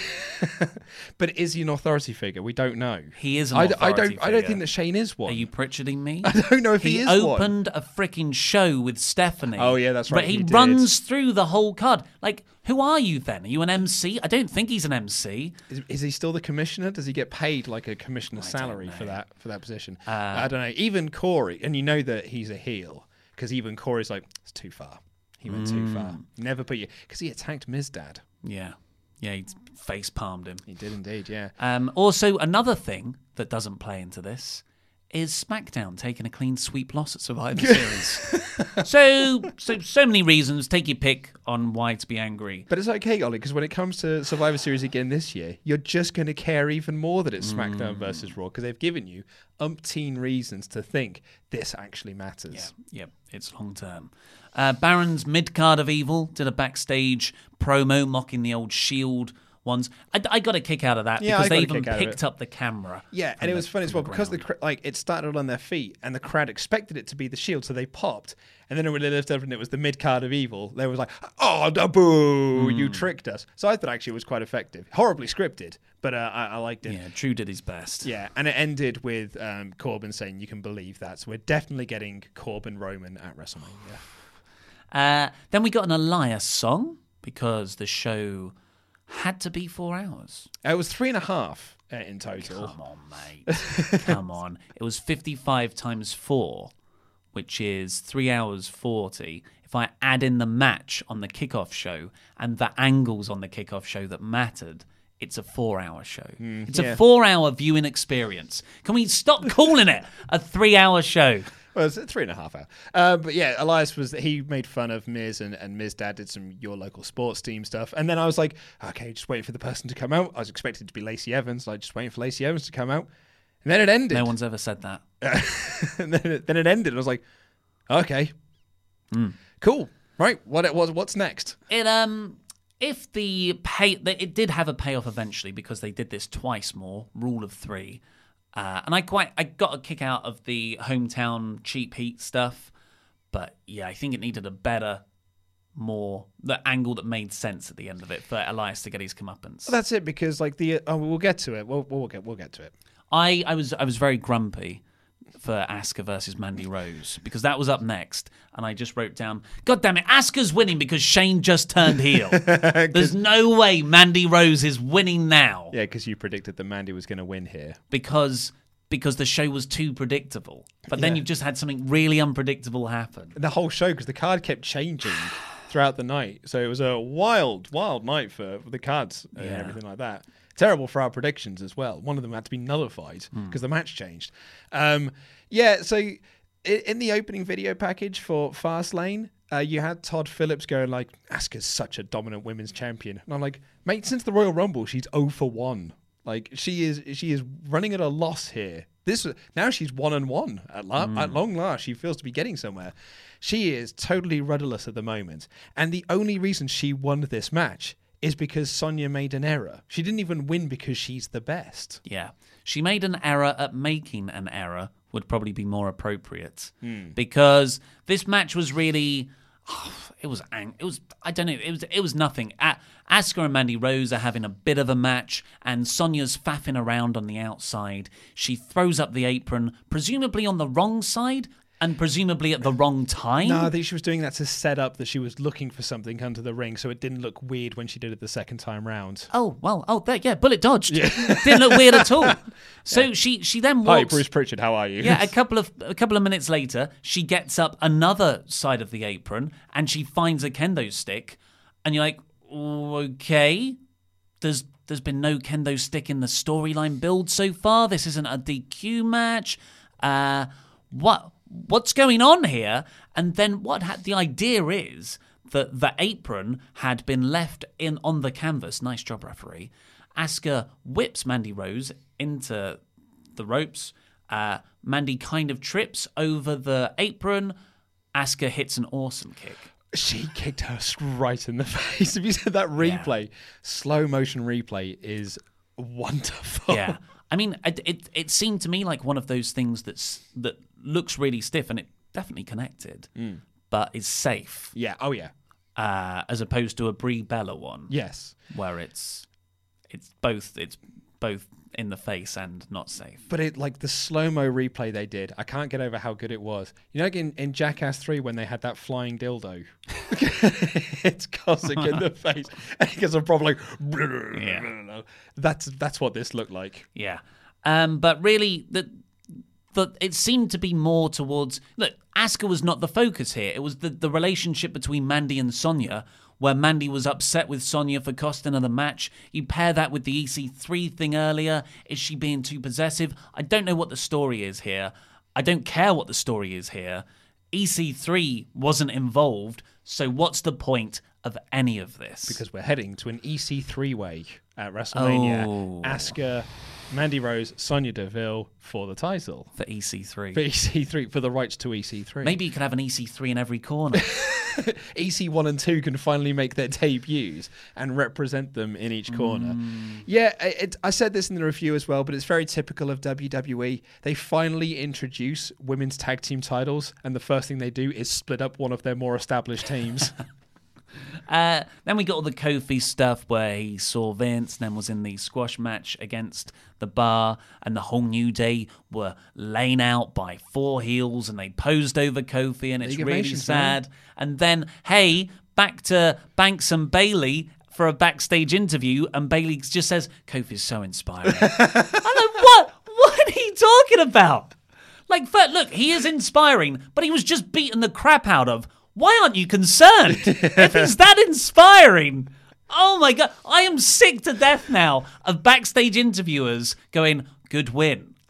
But is he an authority figure? We don't know. He is an I, I authority don't. I don't think that Shane is one. Are you pritcharding me? I don't know if he, he is one. opened a freaking show with Stephanie. Oh, yeah, that's right, But he, he runs through the whole card. Like, who are you then? Are you an MC? I don't think he's an MC. Is, is he still the commissioner? Does he get paid like a commissioner salary for. Uh, that for that position? I don't know. Even Corey, and you know that he's a heel because even Corey's like, it's too far. He went too far. Mm. Never put you because he attacked Miz Dad. Yeah. Yeah, he face palmed him. He did indeed. Yeah. Um, also, another thing that doesn't play into this is SmackDown taking a clean sweep loss at Survivor Series. so, so, so many reasons. Take your pick on why to be angry. But it's okay, Ollie, because when it comes to Survivor Series again this year, you're just going to care even more that it's SmackDown Mm. versus Raw because they've given you umpteen reasons to think this actually matters. Yeah, yep, it's long term. Uh, Baron's mid card of evil did a backstage promo mocking the old Shield ones. I, I got a kick out of that Yeah, because they even kick out of picked up the camera. Yeah, and it the- was funny as well because the ground. like it started on their feet and the crowd expected it to be the Shield, so they popped. And then when they lifted up and it was the mid card of evil, they was like, "Oh, da- boo! Hmm. You tricked us." So I thought actually it was quite effective, horribly scripted, but uh, I, I liked it. yeah, Drew did his best. Yeah, and it ended with um, Corbin saying, "You can believe that." So we're definitely getting Corbin Roman at WrestleMania. Uh, then we got an Elias song because the show had to be four hours. It was three and a half uh, in total. Come on, mate. Come on. It was 55 times 4, which is 3 hours 40. If I add in the match on the kickoff show and the angles on the kickoff show that mattered, it's a four hour show. it's yeah. a four hour viewing experience. Can we stop calling it a three hour show? Well, it's three and a half hour. Uh, but yeah, Elias was he made fun of Miz and, and Miz dad did some your local sports team stuff. And then I was like, okay, just waiting for the person to come out. I was expecting it to be Lacey Evans, like just waiting for Lacey Evans to come out. And then it ended. No one's ever said that. and then it, then it ended. I was like, okay, Hmm. cool, right? What it was? What's next? It um if the pay it did have a payoff eventually because they did this twice more rule of three uh, and I quite I got a kick out of the hometown cheap heat stuff but yeah I think it needed a better more the angle that made sense at the end of it for Elias to get his comeuppance Well, that's it because like the oh, we'll get to it. We'll, we'll get we'll get to it. I, I was I was very grumpy for Asuka versus Mandy Rose because that was up next, and I just wrote down, "God damn it, Asuka's winning because Shane just turned heel. There's no way Mandy Rose is winning now Yeah, because you predicted that Mandy was going to win here. because because the show was too predictable. But then Yeah. you've just had something really unpredictable happen. the whole show because the card kept changing throughout the night. So it was a wild, wild night for, for the cards and Yeah. everything like that. Terrible for our predictions as well. One of them had to be nullified Hmm. because the match changed. Um, yeah, so in the opening video package for Fastlane, uh, you had Todd Phillips going like, "Asuka's such a dominant women's champion," and I'm like, "Mate, since the Royal Rumble, she's 0 for one. Like she is, she is running at a loss here. This now she's one and one at, la- Hmm. at long last. She feels to be getting somewhere. She is totally rudderless at the moment, and the only reason she won this match is because Sonya made an error. She didn't even win because she's the best. Yeah. She made an error at making an error would probably be more appropriate. Hmm. Because this match was really it was ang- it was I don't know, it was it was nothing. A- Asuka and Mandy Rose are having a bit of a match and Sonya's faffing around on the outside. She throws up the apron, presumably on the wrong side and presumably at the wrong time. No, I think she was doing that to set up that she was looking for something under the ring, so it didn't look weird when she did it the second time round. Oh well, oh there, yeah, bullet dodged. Didn't look weird at all. So she she then Hi. Bruce Pritchard. How are you? Yeah, a couple of a couple of minutes later, she gets up another side of the apron and she finds a kendo stick, and you're like, okay, there's there's been no kendo stick in the storyline build so far. This isn't a DQ match. Uh, what what's going on here? And then what ha- the idea is that the apron had been left in on the canvas. Nice job, referee. Asuka whips Mandy Rose into the ropes. Uh, Mandy kind of trips over the apron. Asuka hits an awesome kick. She kicked her right in the face. If you said that replay, slow motion replay is wonderful. yeah. I mean, it, it it seemed to me like one of those things that's that looks really stiff and it definitely connected, but is safe, Yeah. Oh yeah. uh, as opposed to a Brie Bella one, Yes. where it's it's both it's both in the face and not safe. But it like the slow mo replay they did. I can't get over how good it was. You know, like in, in Jackass Three when they had that flying dildo, it's Cossack in the face, and he gets a proper like. Yeah. That's that's what this looked like. Yeah. Um, but really, the, the it seemed to be more towards look. Asuka was not the focus here. It was the the relationship between Mandy and Sonya, where Mandy was upset with Sonya for costing her the match. You pair that with the EC3 thing earlier. Is she being too possessive? I don't know what the story is here. I don't care what the story is here. EC3 wasn't involved, so what's the point of any of this? because we're heading to an EC three way at WrestleMania. Oh. Asuka, Mandy Rose, Sonya Deville for the title. for EC3. For EC3 for the rights to EC3. Maybe you could have an EC3 in every corner. EC1 and 2 can finally make their debuts and represent them in each corner. Mm. Yeah, it, I said this in the review as well, but it's very typical of WWE. They finally introduce women's tag team titles, and the first thing they do is split up one of their more established teams. Uh, then we got all the Kofi stuff where he saw Vince, and then was in the squash match against the bar, and the whole New Day were laying out by four heels and they posed over Kofi, and it's really Nations, man. sad. And then, hey, back to Banks and Bayley for a backstage interview, and Bayley just says, Kofi's so inspiring. I'm like, what? What are you talking about? Like, look, he is inspiring, but he was just beaten the crap out of. Why aren't you concerned? if he's that inspiring, oh my god, I am sick to death now of backstage interviewers going, "Good win."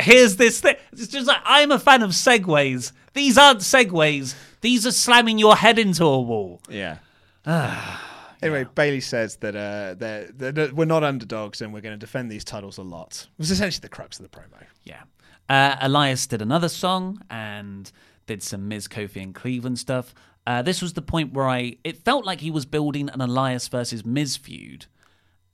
Here's this thing. It's just like I'm a fan of segues. These aren't segues. These are slamming your head into a wall. yeah. Anyway, Bayley says that uh, they're, they're, that we're not underdogs and we're going to defend these titles a lot. It was essentially the crux of the promo. Yeah. Uh, Elias did another song and did some Miz Kofi and Cleveland stuff. Uh, this was the point where I it felt like he was building an Elias versus Miz feud,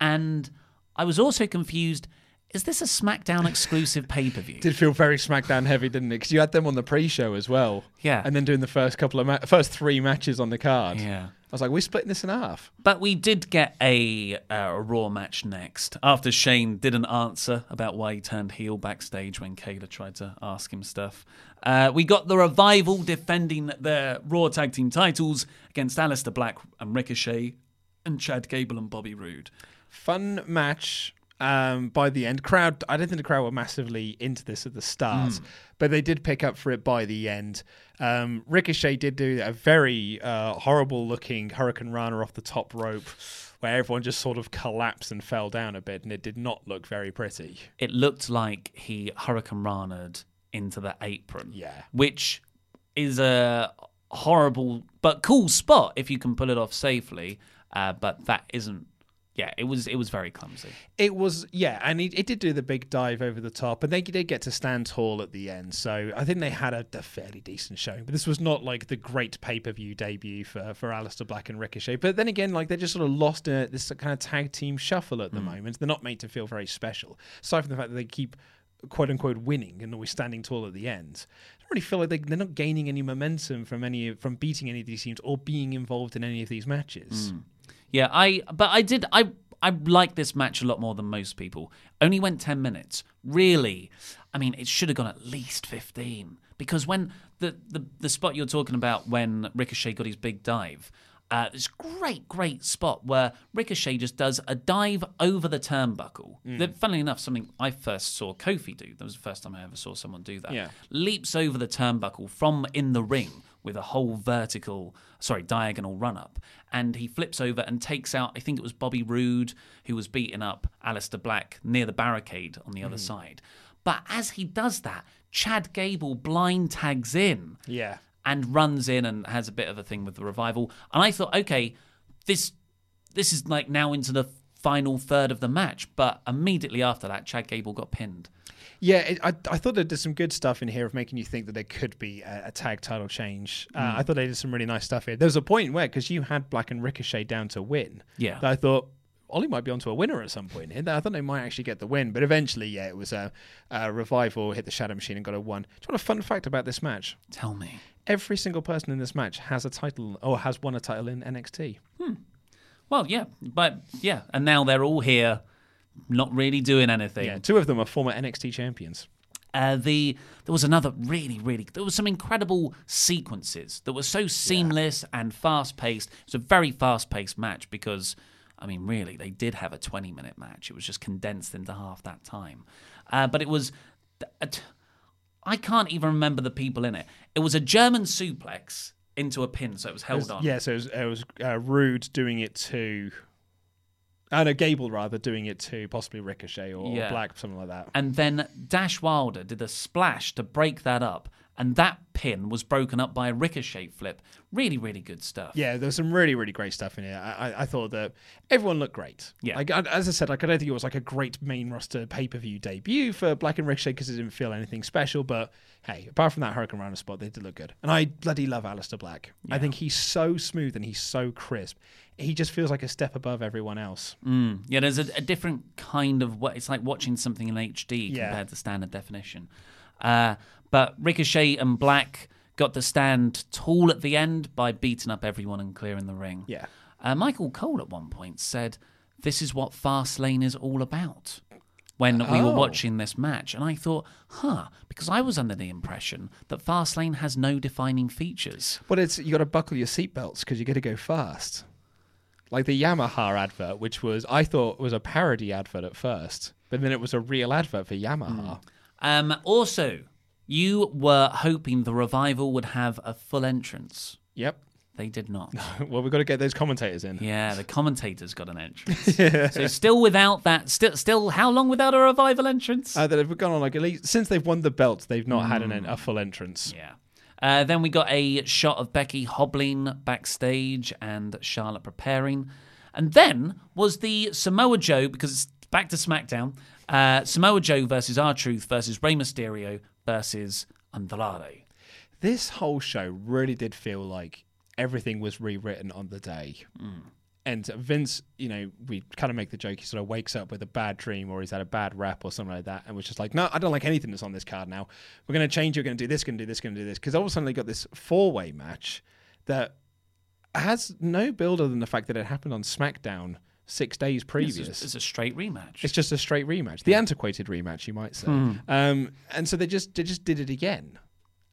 and I was also confused. Is this a SmackDown exclusive pay per view? did feel very SmackDown heavy, didn't it? Because you had them on the pre-show as well. Yeah. And then doing the first couple of ma- first three matches on the card. Yeah. I was like, we're splitting this in half. But we did get a, uh, a Raw match next after Shane didn't answer about why he turned heel backstage when Kayla tried to ask him stuff. Uh, we got the Revival defending their Raw Tag Team titles against Aleister Black and Ricochet and Chad Gable and Bobby Roode. Fun match. Um, by the end, crowd. I don't think the crowd were massively into this at the start, Hmm. but they did pick up for it by the end. Um, Ricochet did do a very uh, horrible-looking Hurricane Rana off the top rope, where everyone just sort of collapsed and fell down a bit, and it did not look very pretty. It looked like he Hurricane Rana'd into the apron. Yeah. Which is a horrible but cool spot if you can pull it off safely. Uh, but that isn't. Yeah, it was it was very clumsy. It was, yeah, and it, it did do the big dive over the top, and they did get to stand tall at the end. So I think they had a, a fairly decent showing, but this was not like the great pay per view debut for for Aleister Black and Ricochet. But then again, like they're just sort of lost in a, this kind of tag team shuffle at the hmm. moment. They're not made to feel very special, aside from the fact that they keep quote unquote winning and always standing tall at the end. I don't really feel like they, they're not gaining any momentum from any from beating any of these teams or being involved in any of these matches. Hmm. Yeah, I but I did I I like this match a lot more than most people. Only went 10 minutes. Really. I mean, it should have gone at least 15 because when the the, the spot you're talking about when Ricochet got his big dive uh, this great, great spot where Ricochet just does a dive over the turnbuckle. That, funnily enough, something I first saw Kofi do. That was the first time I ever saw someone do that. Yeah. Leaps over the turnbuckle from in the ring with a whole vertical, sorry, diagonal run up. And he flips over and takes out, I think it was Bobby Roode, who was beating up Aleister Black near the barricade on the other hmm. side. But as he does that, Chad Gable blind tags in Yeah. and runs in and has a bit of a thing with the revival. And I thought, okay, this this is like now into the final third of the match. But immediately after that, Chad Gable got pinned. Yeah, it, I, I thought they did some good stuff in here of making you think that there could be a, a tag title change. Uh, Mm. I thought they did some really nice stuff here. There was a point where, because you had Black and Ricochet down to win, Yeah. that I thought Ollie might be onto a winner at some point here. I thought they might actually get the win, but eventually, yeah, it was a, a revival, hit the Shatter Machine and got a one. Do you want a fun fact about this match? Tell me. Every single person in this match has a title or has won a title in NXT. Hmm. Well, yeah, but yeah, and now they're all here, not really doing anything. Yeah, two of them are former NXT champions. Uh, the there was another really really there was some incredible sequences that were so seamless and fast paced. It was a very fast paced match because I mean really they did have a twenty minute match. It was just condensed into half that time, uh, but it was. I can't even remember the people in it. It was a German suplex into a pin, so it was It held was- on. Yeah, so it was, it was uh, Roode doing it to. Uh, no, Gable rather doing it to possibly Ricochet or Yeah. Black, something like that. And then Dash Wilder did a splash to break that up, and that pin was broken up by a ricochet flip. Really, really good stuff. Yeah, there was some really, really great stuff in here. I, I, I thought that everyone looked great. Yeah. like as I said, like I don't think it was like a great main roster pay per view debut for Black and Ricochet because it didn't feel anything special. But hey, apart from that Hurricane Rana spot, they did look good. And I bloody love Aleister Black. I think he's so smooth and he's so crisp. He just feels like a step above everyone else. Mm. Yeah, there's a, a different kind of what it's like watching something in HD Yeah. compared to standard definition. Uh, but Ricochet and Black got to stand tall at the end by beating up everyone and clearing the ring. Yeah. Uh, Michael Cole at one point said, "This is what Fastlane is all about." When we were Oh. watching this match, and I thought, huh, because I was under the impression that Fastlane has no defining features. But it's you got to buckle your seatbelts because you got to go fast. Like the Yamaha advert, which was I thought was a parody advert at first, but then it was a real advert for Yamaha. Um, also, you were hoping the revival would have a full entrance. Yep. They did not. well, we've got to get those commentators in. Yeah, the commentators got an entrance. yeah. So still without that, still, still, how long without a revival entrance? Uh, that have gone on like at least since they've won the belt, they've not had an, a full entrance. yeah. Uh, then we got a shot of Becky hobbling backstage and Charlotte preparing, and then was the Samoa Joe because it's back to SmackDown. Uh, Samoa Joe versus R-Truth versus Rey Mysterio versus Andrade. This whole show really did feel like everything was rewritten on the day. And Vince, you know, we kind of make the joke. He sort of wakes up with a bad dream, or he's had a bad rep, or something like that, and was just like, "No, I don't like anything that's on this card now. We're going to change. We're going to do this. Going to do this. Going to do this." Because all of a sudden, they got this four-way match that has no build other than the fact that it happened on SmackDown six days previous. It's a, it's a straight rematch. It's just a straight rematch, the antiquated rematch, you might say. Um, and so they just they just did it again,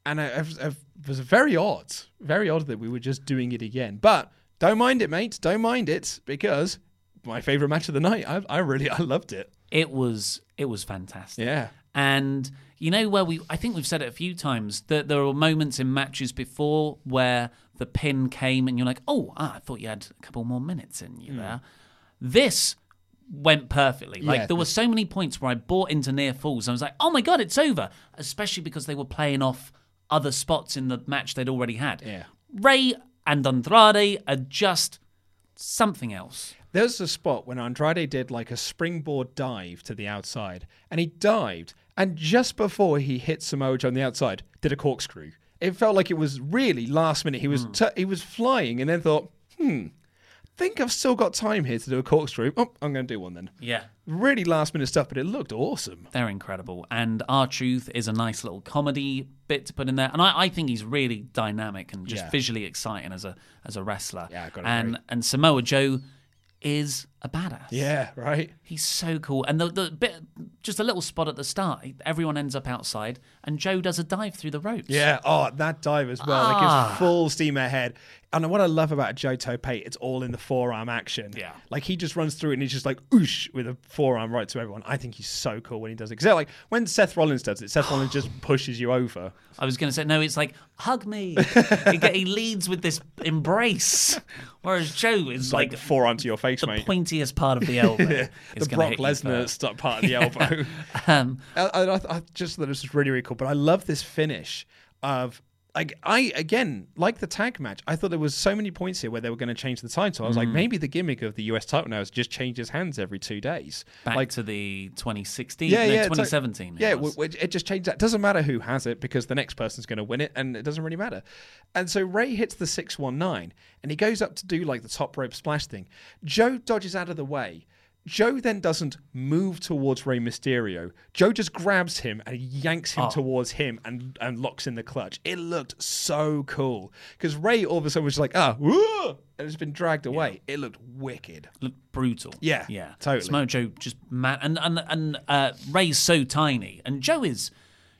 and I, I, was- I was very odd, very odd that we were just doing it again. But don't mind it, mate. Don't mind it because my favorite match of the night. I, I really I loved it. it was it was fantastic. Yeah. And you know where we I think we've said it a few times that there were moments in matches before where the pin came and you're like, "Oh, ah, I thought you had a couple more minutes in you there." This went perfectly. Like Yeah. there were so many points where I bought into near falls. I was like, "Oh my god, it's over!" Especially because they were playing off other spots in the match they'd already had. Yeah. Rey and Andrade are just something else. There's a spot when Andrade did like a springboard dive to the outside, and he dived, and just before he hit Samoa on the outside, did a corkscrew. It felt like it was really last minute. He was t- he was flying, and then thought, hmm, think I've still got time here to do a corkscrew. Oh, I'm going to do one then. Yeah. Really last minute stuff, but it looked awesome. They're incredible. And R-Truth is a nice little comedy bit to put in there. And I, I think he's really dynamic and just Yeah. visually exciting as a as a wrestler. Yeah, I gotta and agree. and Samoa Joe is a badass. Yeah, right. He's so cool. And the, the bit just a little spot at the start, everyone ends up outside and Joe does a dive through the ropes. Yeah. Oh, that dive as well. Like Ah. full steam ahead. And what I love about Joe Tope, it's all in the forearm action. Yeah. Like he just runs through it and he's just like oosh with a forearm right to everyone. I think he's so cool when he does it. Because like when Seth Rollins does it, Seth Rollins just pushes you over. I was going to say, no, it's like, hug me. he, get- he leads with this embrace. Whereas Joe is like, like, forearm to your face, the mate. Pointiest part of the elbow. Yeah, the Brock Lesnar part of the elbow. Um, I, I, I just thought this was really, really cool. But I love this finish of like I again like the tag match. I thought there was so many points here where they were going to change the title. I was Mm. like, maybe the gimmick of the US title now is just changes hands every two days. Back like to the 2016, yeah, no, yeah, it's like- 2017. it yeah, w- w- it just changed. That doesn't matter who has it because the next person's going to win it, and it doesn't really matter. And so Rey hits the six one nine, and he goes up to do like the top rope splash thing. Joe dodges out of the way. Joe then doesn't move towards Rey Mysterio. Joe just grabs him and yanks him Oh. towards him and and locks in the clutch. It looked so cool because Rey all of a sudden was like ah, woo, and it's been dragged away. It looked wicked. looked brutal. Yeah, yeah, totally. Samoa Joe just mad, and and and uh, Rey's so tiny, and Joe is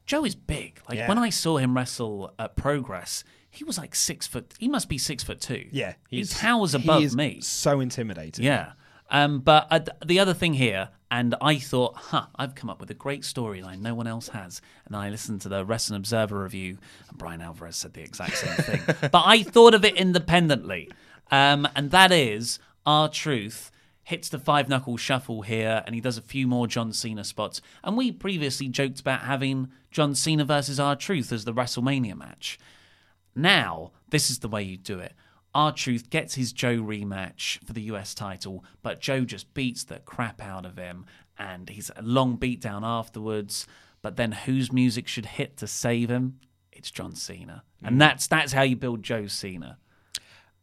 Joe is big. Like Yeah. when I saw him wrestle at Progress, he was like six foot. He must be six foot two. Yeah, he he's towers he above is me. So intimidating. Yeah. Um, but uh, the other thing here, and I thought, huh, I've come up with a great storyline no one else has. And I listened to the Wrestling Observer review, and Bryan Alvarez said the exact same thing. but I thought of it independently. Um, and that is R-Truth hits the five knuckle shuffle here, and he does a few more John Cena spots. And we previously joked about having John Cena versus R-Truth as the WrestleMania match. Now, this is the way you do it. R-Truth gets his Joe rematch for the US title, but Joe just beats the crap out of him, and he's a long beatdown afterwards. But then whose music should hit to save him? It's John Cena, and mm. that's that's how you build Joe Cena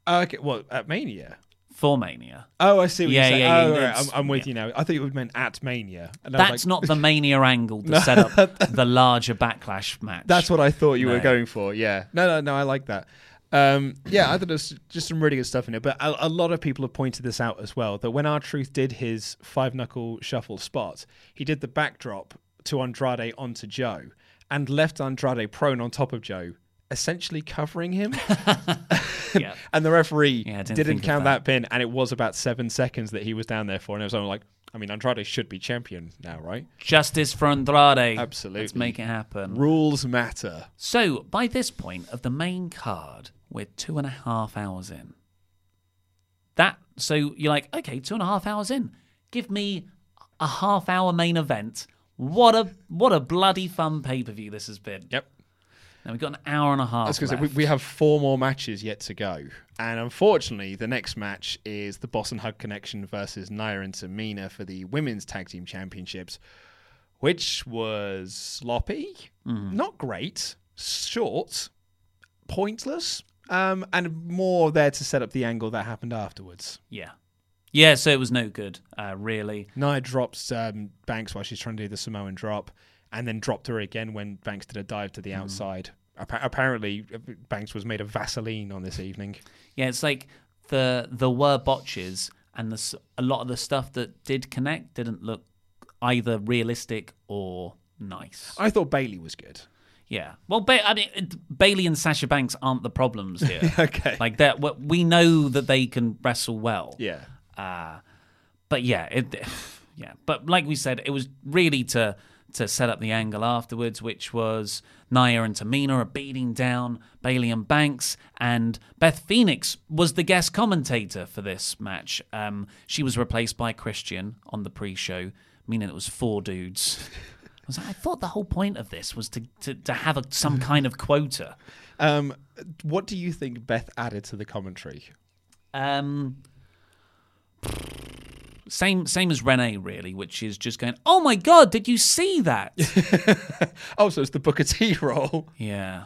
uh, Okay. Well, at Mania. for Mania. Oh, I see what Yeah, you're saying. yeah, yeah, oh, right, I'm, I'm with yeah. you now. I thought you would meant at Mania. And I was That's like, not the Mania angle to set up the larger backlash match. That's what I thought you were going for. Yeah. No, no, no. I like that. Um, yeah, I thought there's just some really good stuff in it. But a, a lot of people have pointed this out as well. That when R-Truth did his five knuckle shuffle spot, he did the backdrop to Andrade onto Joe and left Andrade prone on top of Joe, essentially covering him. Yeah. and the referee Yeah, didn't didn't, count that. that. pin, and it was about seven seconds that he was down there for. And it was like, I mean, Andrade should be champion now, right? Justice for Andrade. Absolutely. Let's make it happen. Rules matter. So, by this point of the main card, we're two and a half hours in. That so you're like, okay, two and a half hours in. Give me a half hour main event. What a what a bloody fun pay per view this has been. Yep. Now we've got an hour and a half. That's because we, we have four more matches yet to go, and unfortunately, the next match is the Boss and Hug Connection versus Nia and Tamina for the Women's Tag Team Championships, which was sloppy, mm-hmm. not great, short, pointless, um, and more there to set up the angle that happened afterwards. yeah, yeah. So it was no good, uh, really. Nia drops um, Banks while she's trying to do the Samoan drop, and then dropped her again when Banks did a dive to the outside. Appa- apparently, uh, Banks was made of Vaseline on this evening. Yeah, it's like the the were botches, and the a lot of the stuff that did connect didn't look either realistic or nice. I thought Bayley was good. Yeah. Well, ba- I mean, Bayley and Sasha Banks aren't the problems here. Okay. Like that, we- we know that they can wrestle well. Yeah. Uh, but yeah, it, yeah. But like we said, it was really to to set up the angle afterwards, which was Nia and Tamina are beating down Bayley and Banks, and Beth Phoenix was the guest commentator for this match. Um, she was replaced by Christian on the pre-show, meaning it was four dudes. I, was like, I thought the whole point of this was to to, to have a, some kind of quota. Um, what do you think Beth added to the commentary? Um, same same as Renee, really, which is just going, "Oh my god, did you see that?" Oh, so it's the Booker T role. yeah,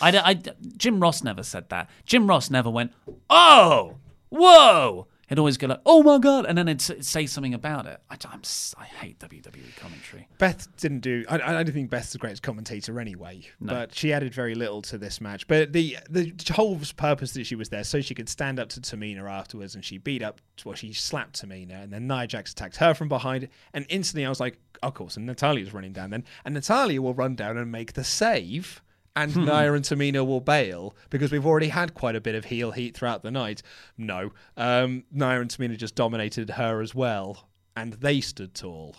I, I Jim Ross never said that. Jim Ross never went, "Oh, whoa." He'd always go like, "Oh my god," and then it'd s- say something about it. I, am I hate WWE commentary. Beth didn't do. I, I don't think Beth's the greatest commentator anyway, but she added very little to this match. But the the whole purpose that she was there so she could stand up to Tamina afterwards, and she beat up. Well, she slapped Tamina, and then Nia Jax attacked her from behind, and instantly I was like, of course, and Natalya's running down then, and Natalya will run down and make the save. And Nia and Tamina will bail because we've already had quite a bit of heel heat throughout the night. No, um, Nia and Tamina just dominated her as well, and they stood tall.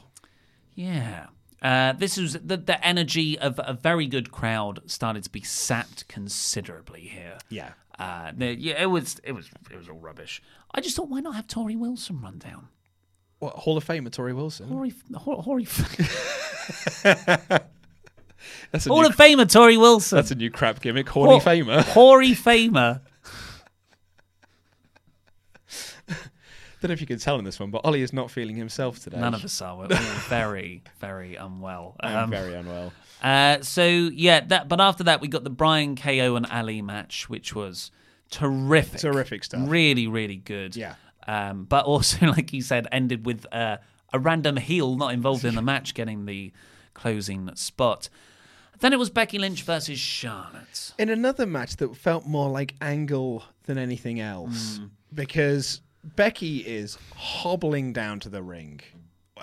Yeah. Uh, this was the, the energy of a very good crowd started to be sapped considerably here. Yeah. Uh, the- yeah, it was it was it was all rubbish. I just thought, why not have Torrie Wilson run down? What Hall of Famer Torrie Wilson? Hori, Hori, Hori That's a Hall of Famer Torrie Wilson. that's a new crap gimmick. Horny Hor- Famer. Hoary Famer. Don't know if you can tell in this one, but Ollie is not feeling himself today. None of us are. We're all very, very unwell. I'm Um, very unwell. Uh, so yeah, that. But after that, we got the Bryan KO and Ali match, which was terrific, Terrific stuff. really, really good. Yeah. Um, but also, like you said, ended with uh, a random heel not involved in the match getting the closing spot. Then it was Becky Lynch versus Charlotte. In another match that felt more like Angle than anything else, Hmm. because Becky is hobbling down to the ring.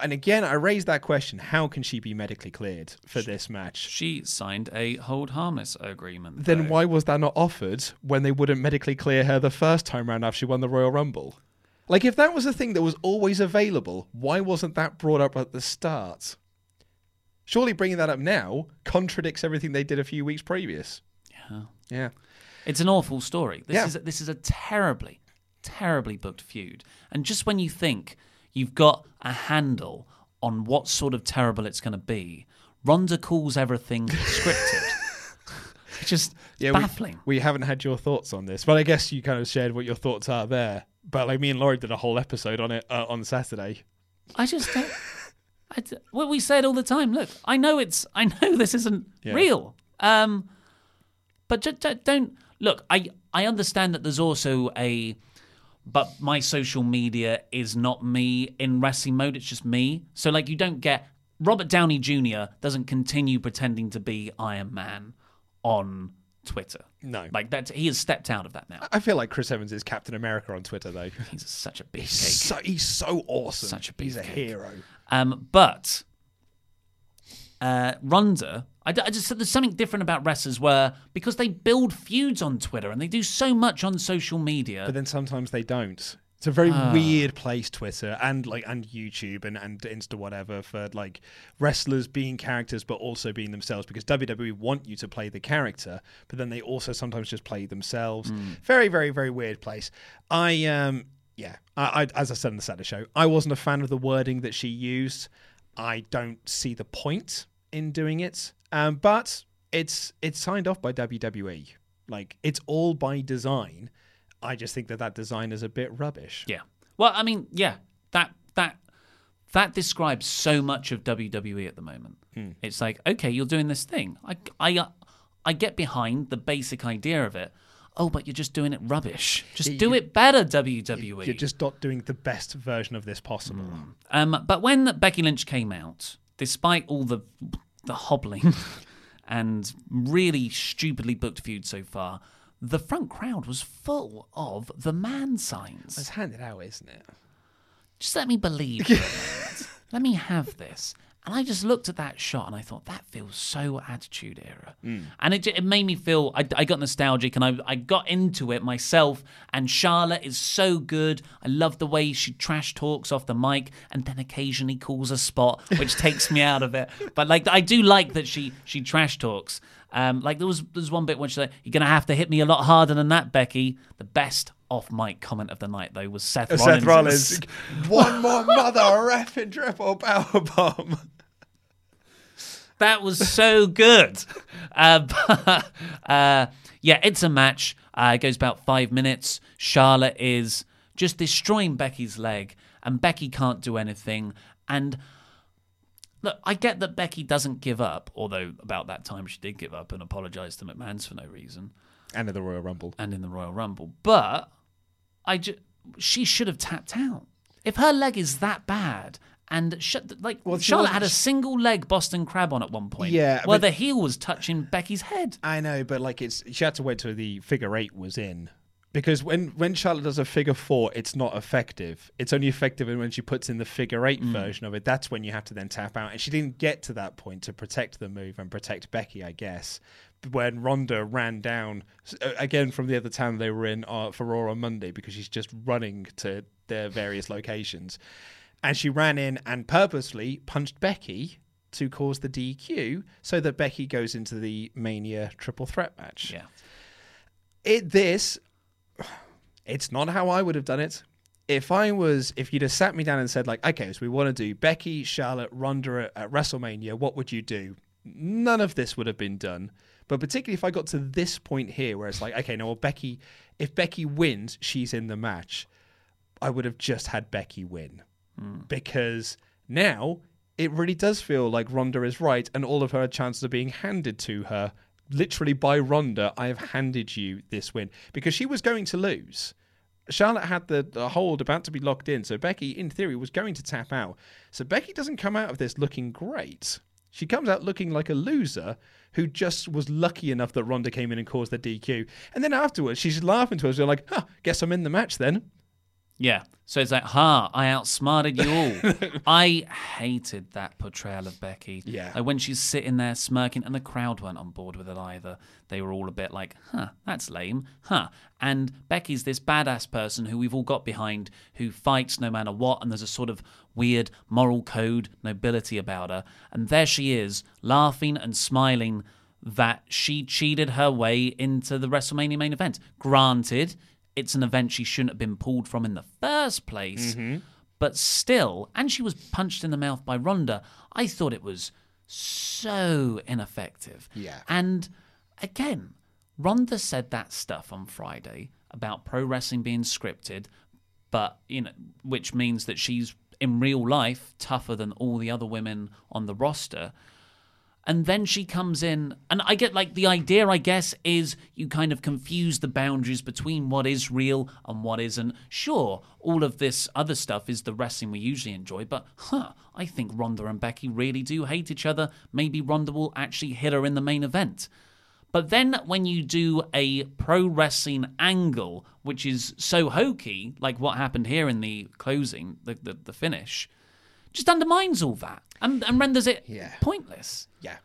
And again, I raised that question how can she be medically cleared for this match? She signed a hold harmless agreement. Then though. why was that not offered when they wouldn't medically clear her the first time round after she won the Royal Rumble? Like, if that was a thing that was always available, why wasn't that brought up at the start? Surely bringing that up now contradicts everything they did a few weeks previous. Yeah. Yeah. It's an awful story. This Yeah. is this is a terribly, terribly booked feud. And just when you think you've got a handle on what sort of terrible it's going to be, Ronda calls everything scripted. it's just Yeah, we- baffling. We, haven't had your thoughts on this, but I guess you kind of shared what your thoughts are there. But like me and Laurie did a whole episode on it uh, on Saturday. I just don't. I d- well, we say it all the time. Look, I know it's. I know this isn't Yeah. real. Um, but ju- ju- don't look. I I understand that there's also a. But my social media is not me in wrestling mode. It's just me. So like, you don't get Robert Downey Jr. doesn't continue pretending to be Iron Man on Twitter. No. like that. He has stepped out of that now. I feel like Chris Evans is Captain America on Twitter though. He's such a big He's so, he's so awesome. Such a he's a hero. Um, but uh, Ronda, I just said there's something different about wrestlers where because they build feuds on Twitter and they do so much on social media. But then sometimes they don't. It's a very Ah. weird place, Twitter and like and YouTube and, and Insta whatever for like wrestlers being characters but also being themselves because WWE want you to play the character, but then they also sometimes just play themselves. Very, very, very weird place. I um yeah, I, I as I said in the Saturday show, I wasn't a fan of the wording that she used. I don't see the point in doing it. Um, but it's it's signed off by WWE. Like it's all by design. I just think that that design is a bit rubbish. yeah. Well, I mean, yeah, that that that describes so much of WWE at the moment. It's like, okay, you're doing this thing. I I I get behind the basic idea of it. Oh, but you're just doing it rubbish. Just Yeah, do you- it better, WWE. You're just not doing the best version of this possible. Um, but when Becky Lynch came out, despite all the the hobbling and really stupidly booked feud so far, the front crowd was full of the man signs. It's handed out, isn't it? Just let me believe. for a minute. let me have this. And I just looked at that shot and I thought that feels so Attitude Era, and it it made me feel I, I got nostalgic and I I got into it myself. And Charlotte is so good. I love the way she trash talks off the mic and then occasionally calls a spot, which takes me out of it. But like I do like that she she trash talks. Um, like there was there's one bit when she said, "You're gonna have to hit me a lot harder than that, Becky." The best off mic comment of the night though was Seth Rollins. Seth Rollins. One more mother effing triple power bomb. That was so good. Uh, but, uh, yeah, it's a match. Uh, it goes about five minutes. Charlotte is just destroying Becky's leg, and Becky can't do anything. And look, I get that Becky doesn't give up, although about that time she did give up and apologise to McMahon's for no reason And in the Royal Rumble. and in the Royal Rumble. But I ju- she should have tapped out. If her leg is that bad, and sh- like Well, Charlotte had a single leg Boston Crab on at one point, Yeah, where the heel was touching Becky's head. I know, but like it's she had to wait till the figure eight was in. Because when, when Charlotte does a figure four, it's not effective. It's only effective when she puts in the figure eight version of it. That's when you have to then tap out. And she didn't get to that point to protect the move and protect Becky, I guess. When Ronda ran down uh, again from the other town they were in uh, for Raw on Monday, because she's just running to their various locations, and she ran in and purposely punched Becky to cause the DQ, so that Becky goes into the Mania triple threat match Yeah, it this it's not how I would have done it. If I was, if you'd have sat me down and said, like, okay, so we want to do Becky, Charlotte, Ronda at, WrestleMania, what would you do? none of this would have been done. But particularly if I got to this point here, where it's like, okay, now well, Becky, if Becky wins, she's in the match. I would have just had Becky win because now it really does feel like Ronda is right, and all of her chances are being handed to her. Literally by Ronda, I have handed you this win because she was going to lose. Charlotte had the, the hold about to be locked in, so Becky, in theory, was going to tap out. So Becky doesn't come out of this looking great. She comes out looking like a loser who just was lucky enough that Ronda came in and caused the DQ. And then afterwards, she's laughing to us, like, huh, guess I'm in the match then. Yeah. So it's like, ha, I outsmarted you all. I hated that portrayal of Becky. Yeah. Like when she's sitting there smirking, and the crowd weren't on board with it either. They were all a bit like, huh, that's lame, huh. And Becky's this badass person who we've all got behind, who fights no matter what, and there's a sort of weird moral code, nobility about her. And there she is, laughing and smiling that she cheated her way into the WrestleMania main event. Granted, it's an event she shouldn't have been pulled from in the first place, mm-hmm. but still, and she was punched in the mouth by Ronda. I thought it was so ineffective. Yeah. And again, Ronda said that stuff on Friday about pro wrestling being scripted, but you know, which means that she's in real life tougher than all the other women on the roster. And then she comes in, and I get like the idea, I guess, is you kind of confuse the boundaries between what is real and what isn't. Sure, all of this other stuff is the wrestling we usually enjoy, but huh, I think Ronda and Becky really do hate each other. Maybe Ronda will actually hit her in the main event. But then when you do a pro wrestling angle, which is so hokey, like what happened here in the closing, the, the, the finish, just undermines all that and, and renders it Yeah. pointless. Yeah.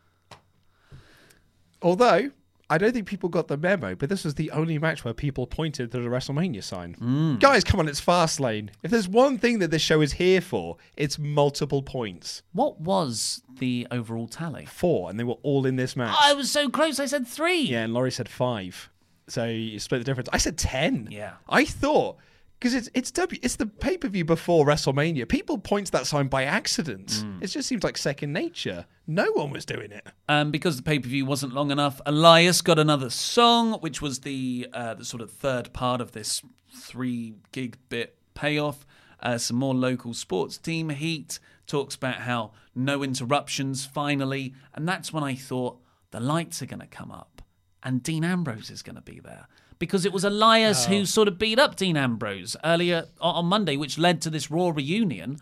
Although, I don't think people got the memo, but this was the only match where people pointed to the WrestleMania sign. Mm. Guys, come on, it's Fastlane. If there's one thing that this show is here for, it's multiple points. What was the overall tally? Four, and they were all in this match. I was so close. I said three. Yeah, and Laurie said five. So you split the difference. I said ten. Yeah. I thought because it's it's W it's the pay per view before WrestleMania. People point to that sign by accident. Mm. It just seems like second nature. No one was doing it. Um, because the pay per view wasn't long enough, Elias got another song, which was the uh, the sort of third part of this three gig bit payoff. Uh, some more local sports team heat talks about how no interruptions finally, and that's when I thought the lights are going to come up and Dean Ambrose is going to be there. Because it was Elias Oh. who sort of beat up Dean Ambrose earlier on on Monday, which led to this Raw reunion.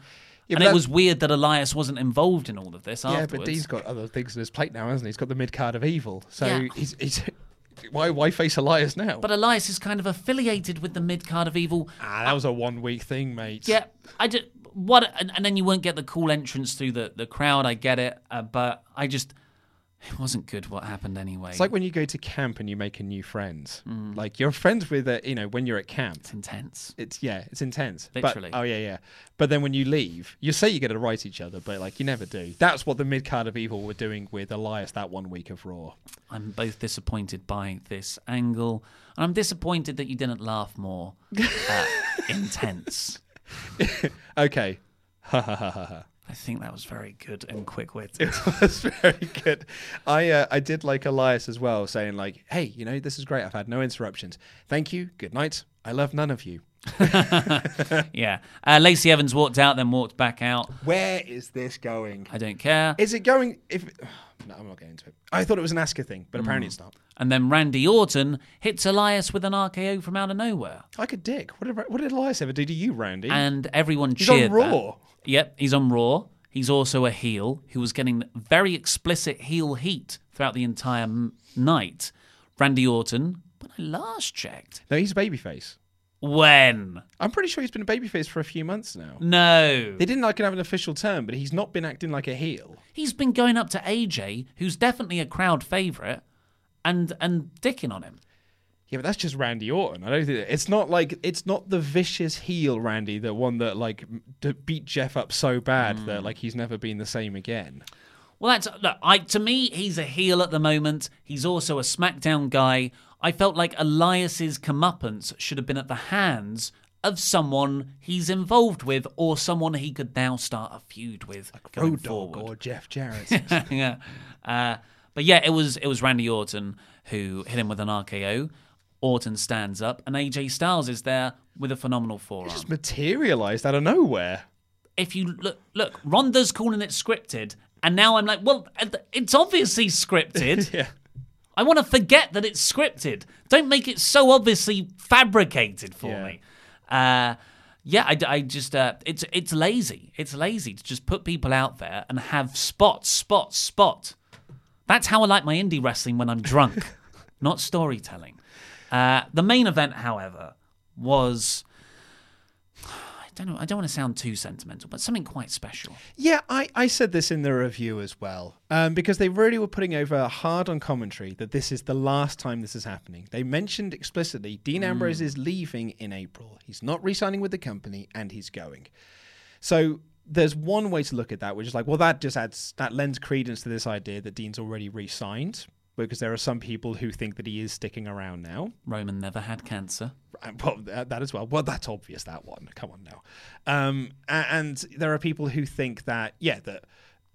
Yeah, and it that- was weird that Elias wasn't involved in all of this Yeah, afterwards. but Dean's got other things on his plate now, hasn't he? He's got the mid card of evil. So Yeah. he's, he's why why face Elias now? But Elias is kind of affiliated with the mid card of evil. ah, that was a one week thing, mate. Yeah, I just what, and, and then you won't get the cool entrance through the the crowd. I get it, uh, but I just it wasn't good what happened anyway. It's like when you go to camp and you make a new friend. Like you're friends with, uh, you know, when you're at camp. it's intense. It's yeah, it's intense. But- Literally. oh yeah, yeah. But then when you leave, you say you're going to write each other, but like you never do. That's what the mid card of evil were doing with Elias that one week of Raw. I'm both disappointed by this angle, and I'm disappointed that you didn't laugh more. Uh, intense. Okay. Ha ha ha ha ha. I think that was very good and quick witted. was very good. I uh, I did like Elias as well, saying like, "Hey, you know, this is great. I've had no interruptions. Thank you. Good night. I love none of you." yeah. Uh, Lacey Evans walked out, then walked back out. Where is this going? I don't care. Is it going? If no, I'm not getting into it. I thought it was an Asuka thing, but apparently it's not. And then Randy Orton hits Elias with an RKO from out of nowhere. Like a dick. What did what did Elias ever do to you, Randy? And everyone He's on cheered. that. Raw. Yep, he's on Raw. He's also a heel who was getting very explicit heel heat throughout the entire m- night. Randy Orton, when I last checked, no, he's a babyface. When? I'm pretty sure he's been a babyface for a few months now. No. They didn't like have an official term, but he's not been acting like a heel. He's been going up to AJ, who's definitely a crowd favourite, and and dicking on him. Yeah, but that's just Randy Orton. I don't think it's not like it's not the vicious heel Randy, the one that like beat Jeff up so bad that hmm. like he's never been the same again. Well, that's look. I to me, he's a heel at the moment. He's also a SmackDown guy. I felt like Elias's comeuppance should have been at the hands of someone he's involved with, or someone he could now start a feud with going Road Dogg or Jeff Jarrett. yeah. Uh, but yeah, it was it was Randy Orton who hit him with an RKO. Orton stands up, and AJ Styles is there with a phenomenal forearm. Just materialized out of nowhere. if you look, look, Ronda's calling it scripted, and now I'm like, well, it's obviously scripted. Yeah. I want to forget that it's scripted. Don't make it so obviously fabricated for Yeah. me. Uh, yeah, I, I just uh, it's it's lazy. It's lazy to just put people out there and have spot, spot, spot. That's how I like my indie wrestling when I'm drunk, not storytelling. Uh, the main event, however, was don't know. I don't want to sound too sentimental, but something quite special. Yeah, I, I said this in the review as well, um, because they really were putting over hard on commentary that this is the last time this is happening. They mentioned explicitly Dean Ambrose is leaving in April. He's not re signing with the company and he's going. So there's one way to look at that, which is like, well, that just adds, that lends credence to this idea that Dean's already re signed, because there are some people who think that he is sticking around now. Roman never had cancer. Well, that as well. Well, that's obvious. That one. Come on now. Um, and there are people who think that yeah, that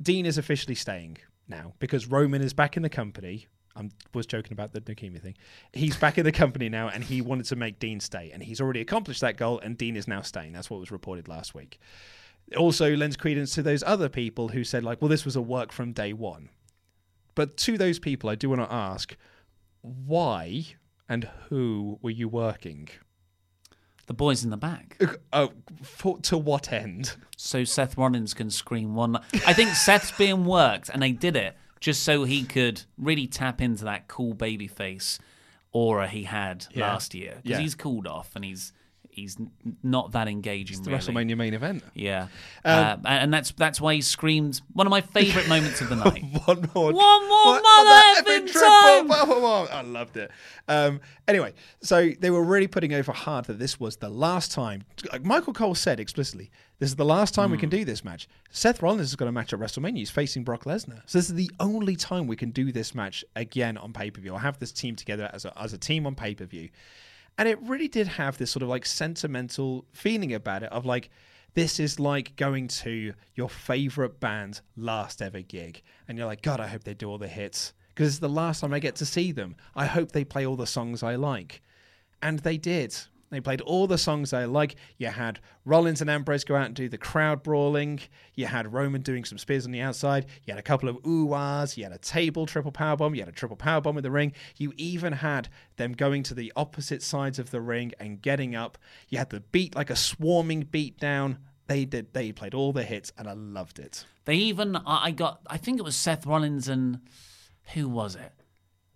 Dean is officially staying now because Roman is back in the company. I was joking about the leukemia thing. He's back in the company now, and he wanted to make Dean stay, and he's already accomplished that goal. And Dean is now staying. That's what was reported last week. It also lends credence to those other people who said like, well, this was a work from day one. But to those people, I do want to ask, why and who were you working? The boys in the back. Oh, for, to what end? So Seth Rollins can scream one. I think Seth's being worked, and they did it just so he could really tap into that cool baby face aura he had Yeah. last year. Because Yeah. he's cooled off, and he's he's not that engaging. The really. WrestleMania main event. Yeah, uh, Um, and that's that's why he screamed one of my favourite moments of the night. One more, One more mother effing time! I loved it. Um, anyway, so they were really putting over hard that this was the last time. Like Michael Cole said explicitly, this is the last time we Hmm. can do this match. Seth Rollins has got a match at WrestleMania. He's facing Brock Lesnar. So this is the only time we can do this match again on pay per view. Or have this team together as a, as a team on pay per view. And it really did have this sort of like sentimental feeling about it of like, this is like going to your favorite band's last ever gig. And you're like, God, I hope they do all the hits because it's the last time I get to see them. I hope they play all the songs I like. And they did. They played all the songs I like. You had Rollins and Ambrose go out and do the crowd brawling. You had Roman doing some spears on the outside. You had a couple of ooh-ahs. You had a table triple power bomb. You had a triple power bomb in the ring. You even had them going to the opposite sides of the ring and getting up. You had the beat like a swarming beat down. They did. They played all the hits, and I loved it. They even I got I think it was Seth Rollins and who was it?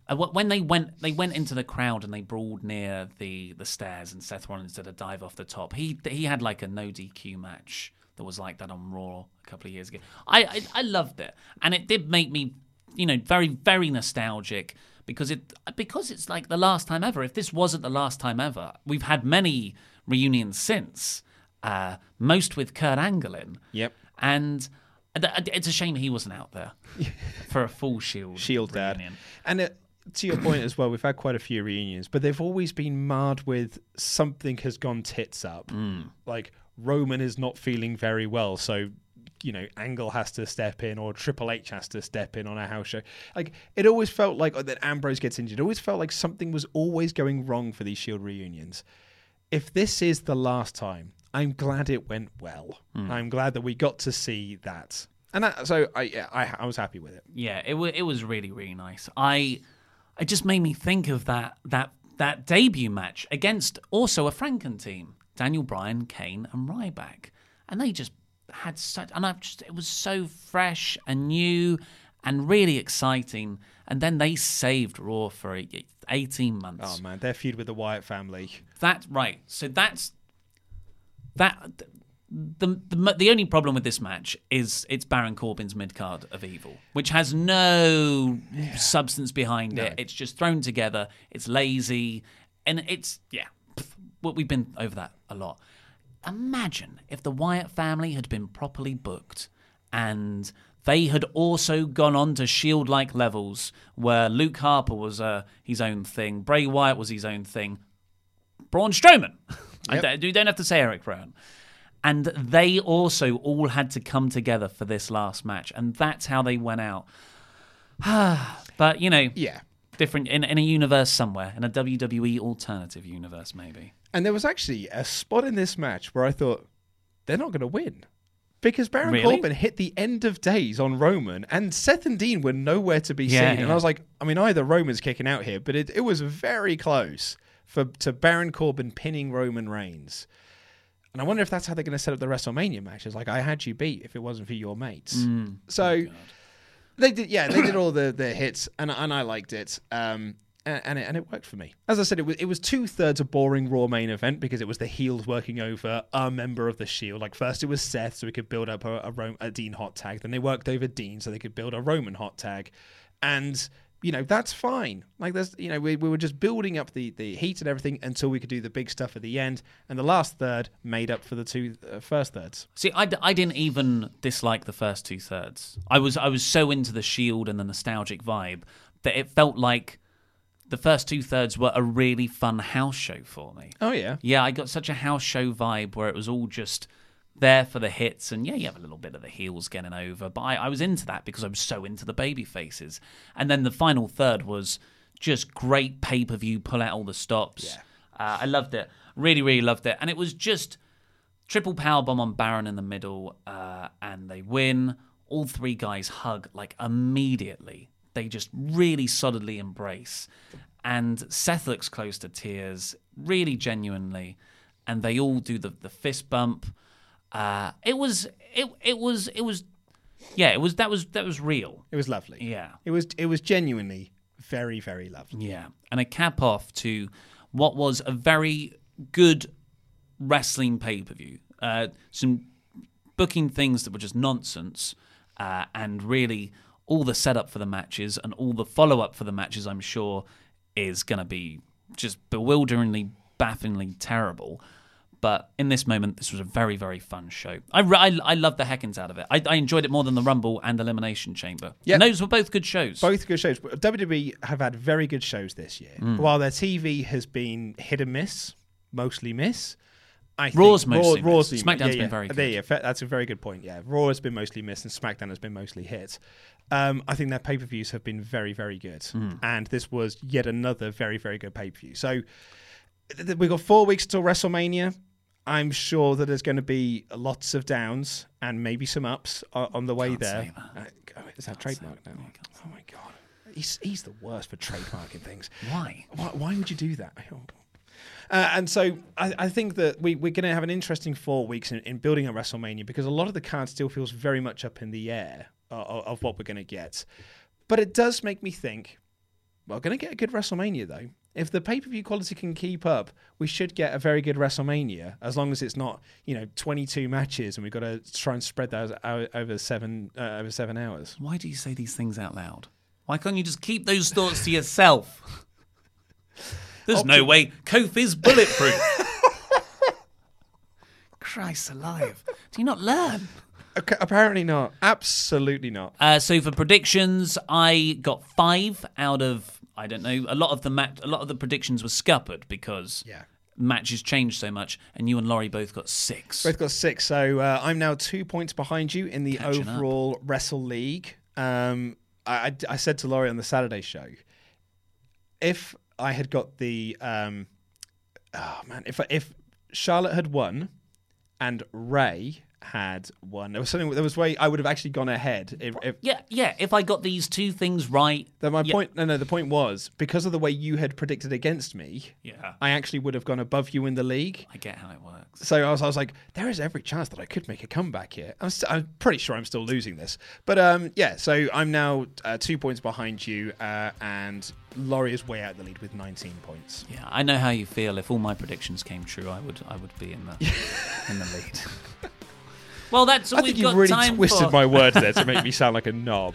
Uh, wh- When they went, they went into the crowd and they brawled near the, the stairs, and Seth Rollins did a dive off the top. He he had like a no DQ match that was like that on Raw a couple of years ago. I I, I loved it, and it did make me, you know, very very nostalgic because it because it's like the last time ever. If this wasn't the last time ever, we've had many reunions since, uh, most with Kurt Angle in. Yep. And th- it's a shame he wasn't out there for a full Shield Shield Dad. reunion. And uh, to your point as well, we've had quite a few reunions, but they've always been marred with something has gone tits up. Like Roman is not feeling very well, so you know Angle has to step in, or Triple H has to step in on a house show. Like it always felt like uh, that Ambrose gets injured. It always felt like something was always going wrong for these Shield reunions. If this is the last time, I'm glad it went well. I'm glad that we got to see that. And that, so I, yeah, I I was happy with it. Yeah, it was it was really really nice. I it just made me think of that that that debut match against also a Franken team, Daniel Bryan, Kane, and Ryback, and they just had such and I just it was so fresh and new and really exciting. And then they saved Raw for e- eighteen months. Oh man, their feud with the Wyatt family. That right. So that's that. The, the the only problem with this match is it's Baron Corbin's mid card of evil, which has no substance behind it. It's just thrown together. It's lazy, and it's yeah. What we've been over that a lot. Imagine if the Wyatt family had been properly booked and they had also gone on to Shield like levels where Luke Harper was uh, his own thing, Bray Wyatt was his own thing, Braun Strowman. I don't- you don't have to say Eric Rowan. And they also all had to come together for this last match, and that's how they went out. but you know, Yeah. different in, in a universe somewhere, in a WWE alternative universe, maybe. And there was actually a spot in this match where I thought they're not going to win. Because Baron Really? Corbin hit the end of days on Roman, and Seth and Dean were nowhere to be Yeah, seen. And. I was like, I mean, either Roman's kicking out here, but it, it was very close for to Baron Corbin pinning Roman Reigns. And I wonder if that's how they're going to set up the WrestleMania matches. Like, I had you beat if it wasn't for your mates. Mm. So they did, yeah, they did all the, the hits, and and I liked it. Um, and and it, and it worked for me. As I said, it was it was two thirds a boring Raw main event because it was the heels working over a member of the Shield. Like first it was Seth, so we could build up a, a, Ro- a Dean hot tag. Then they worked over Dean, so they could build a Roman hot tag, and you know that's fine. Like there's you know we, we were just building up the the heat and everything until we could do the big stuff at the end, and the last third made up for the two uh, first thirds. See, I, d- I didn't even dislike the first two thirds. I was I was so into the Shield and the nostalgic vibe that it felt like the first two thirds were a really fun house show for me. Oh yeah, Yeah, I got such a house show vibe where it was all just there for the hits, and yeah, you have a little bit of the heels getting over, but I, I was into that because I was so into the baby faces. And then the final third was just great pay per view, pull out all the stops. Uh, I loved it, really, really loved it, and it was just triple power bomb on Baron in the middle, uh, and they win. All three guys hug like immediately. They just really solidly embrace, and Seth looks close to tears, really genuinely, and they all do the the fist bump. Uh, it was it it was it was yeah it was that was that was real it was lovely. yeah It was it was genuinely very very lovely. yeah and a cap off to what was a very good wrestling pay per view. Uh, some booking things that were just nonsense, uh, and really all the setup for the matches and all the follow up for the matches. I'm sure is going to be just bewilderingly, bafflingly terrible. But in this moment, this was a very, very fun show. I, I, I loved the heckins out of it. I, I enjoyed it more than the Rumble and Elimination Chamber. Yeah. And those were both good shows. Both good shows. WWE have had very good shows this year. Mm. While their TV has been hit and miss, mostly miss. I Raw's think mostly Raw, Raw's miss. been- SmackDown's yeah, been yeah. very good. go. That's a very good point. Yeah, Raw has been mostly missed and SmackDown has been mostly hit. Um, I think their pay per views have been very, very good, Mm. and this was yet another very, very good pay per view. So th- we've got four weeks till WrestleMania. I'm sure that there's going to be lots of downs and maybe some ups on the way Can't there. that. Uh, is that trademark now? Oh my god, he's he's the worst for trademarking things. Why? Why, why would you do that? Uh, and so I, I think that we, we're going to have an interesting four weeks in, in building a WrestleMania because a lot of the card still feels very much up in the air uh, of, of what we're going to get. But it does make me think we're going to get a good WrestleMania though. If the pay per view quality can keep up, we should get a very good WrestleMania as long as it's not you know 22 matches and we've got to try and spread those out over seven uh, over seven hours. Why do you say these things out loud? Why can't you just keep those thoughts to yourself? There's no way Kofi is bulletproof. Christ alive. Do you not learn? Okay, apparently not. Absolutely not. Uh, so for predictions, I got five out of I don't know. A lot of the mat- a lot of the predictions were scuppered because Yeah. matches changed so much, and you and Laurie both got six. Both got six, so uh, I'm now two points behind you in the Catching up. overall Wrestle League. Um, I, I, I said to Laurie on the Saturday show, if I had got the, um, oh man, if if Charlotte had won, and Rey had won, there was something. There was way I would have actually gone ahead. If, if Yeah, yeah. If I got these two things right, then my yeah, point, no, no, the point was because of the way you had predicted against me, Yeah, I actually would have gone above you in the league. I get how it works. So I was, I was like, there is every chance that I could make a comeback here. I'm, st- I'm pretty sure I'm still losing this. But um, yeah, so I'm now uh, two points behind you, uh, and Laurie is way out the lead with 19 points. Yeah, I know how you feel. If all my predictions came true, I would I would be in the in the lead. well, that's all I we've think you've got really time twisted for. my words there to make me sound like a knob.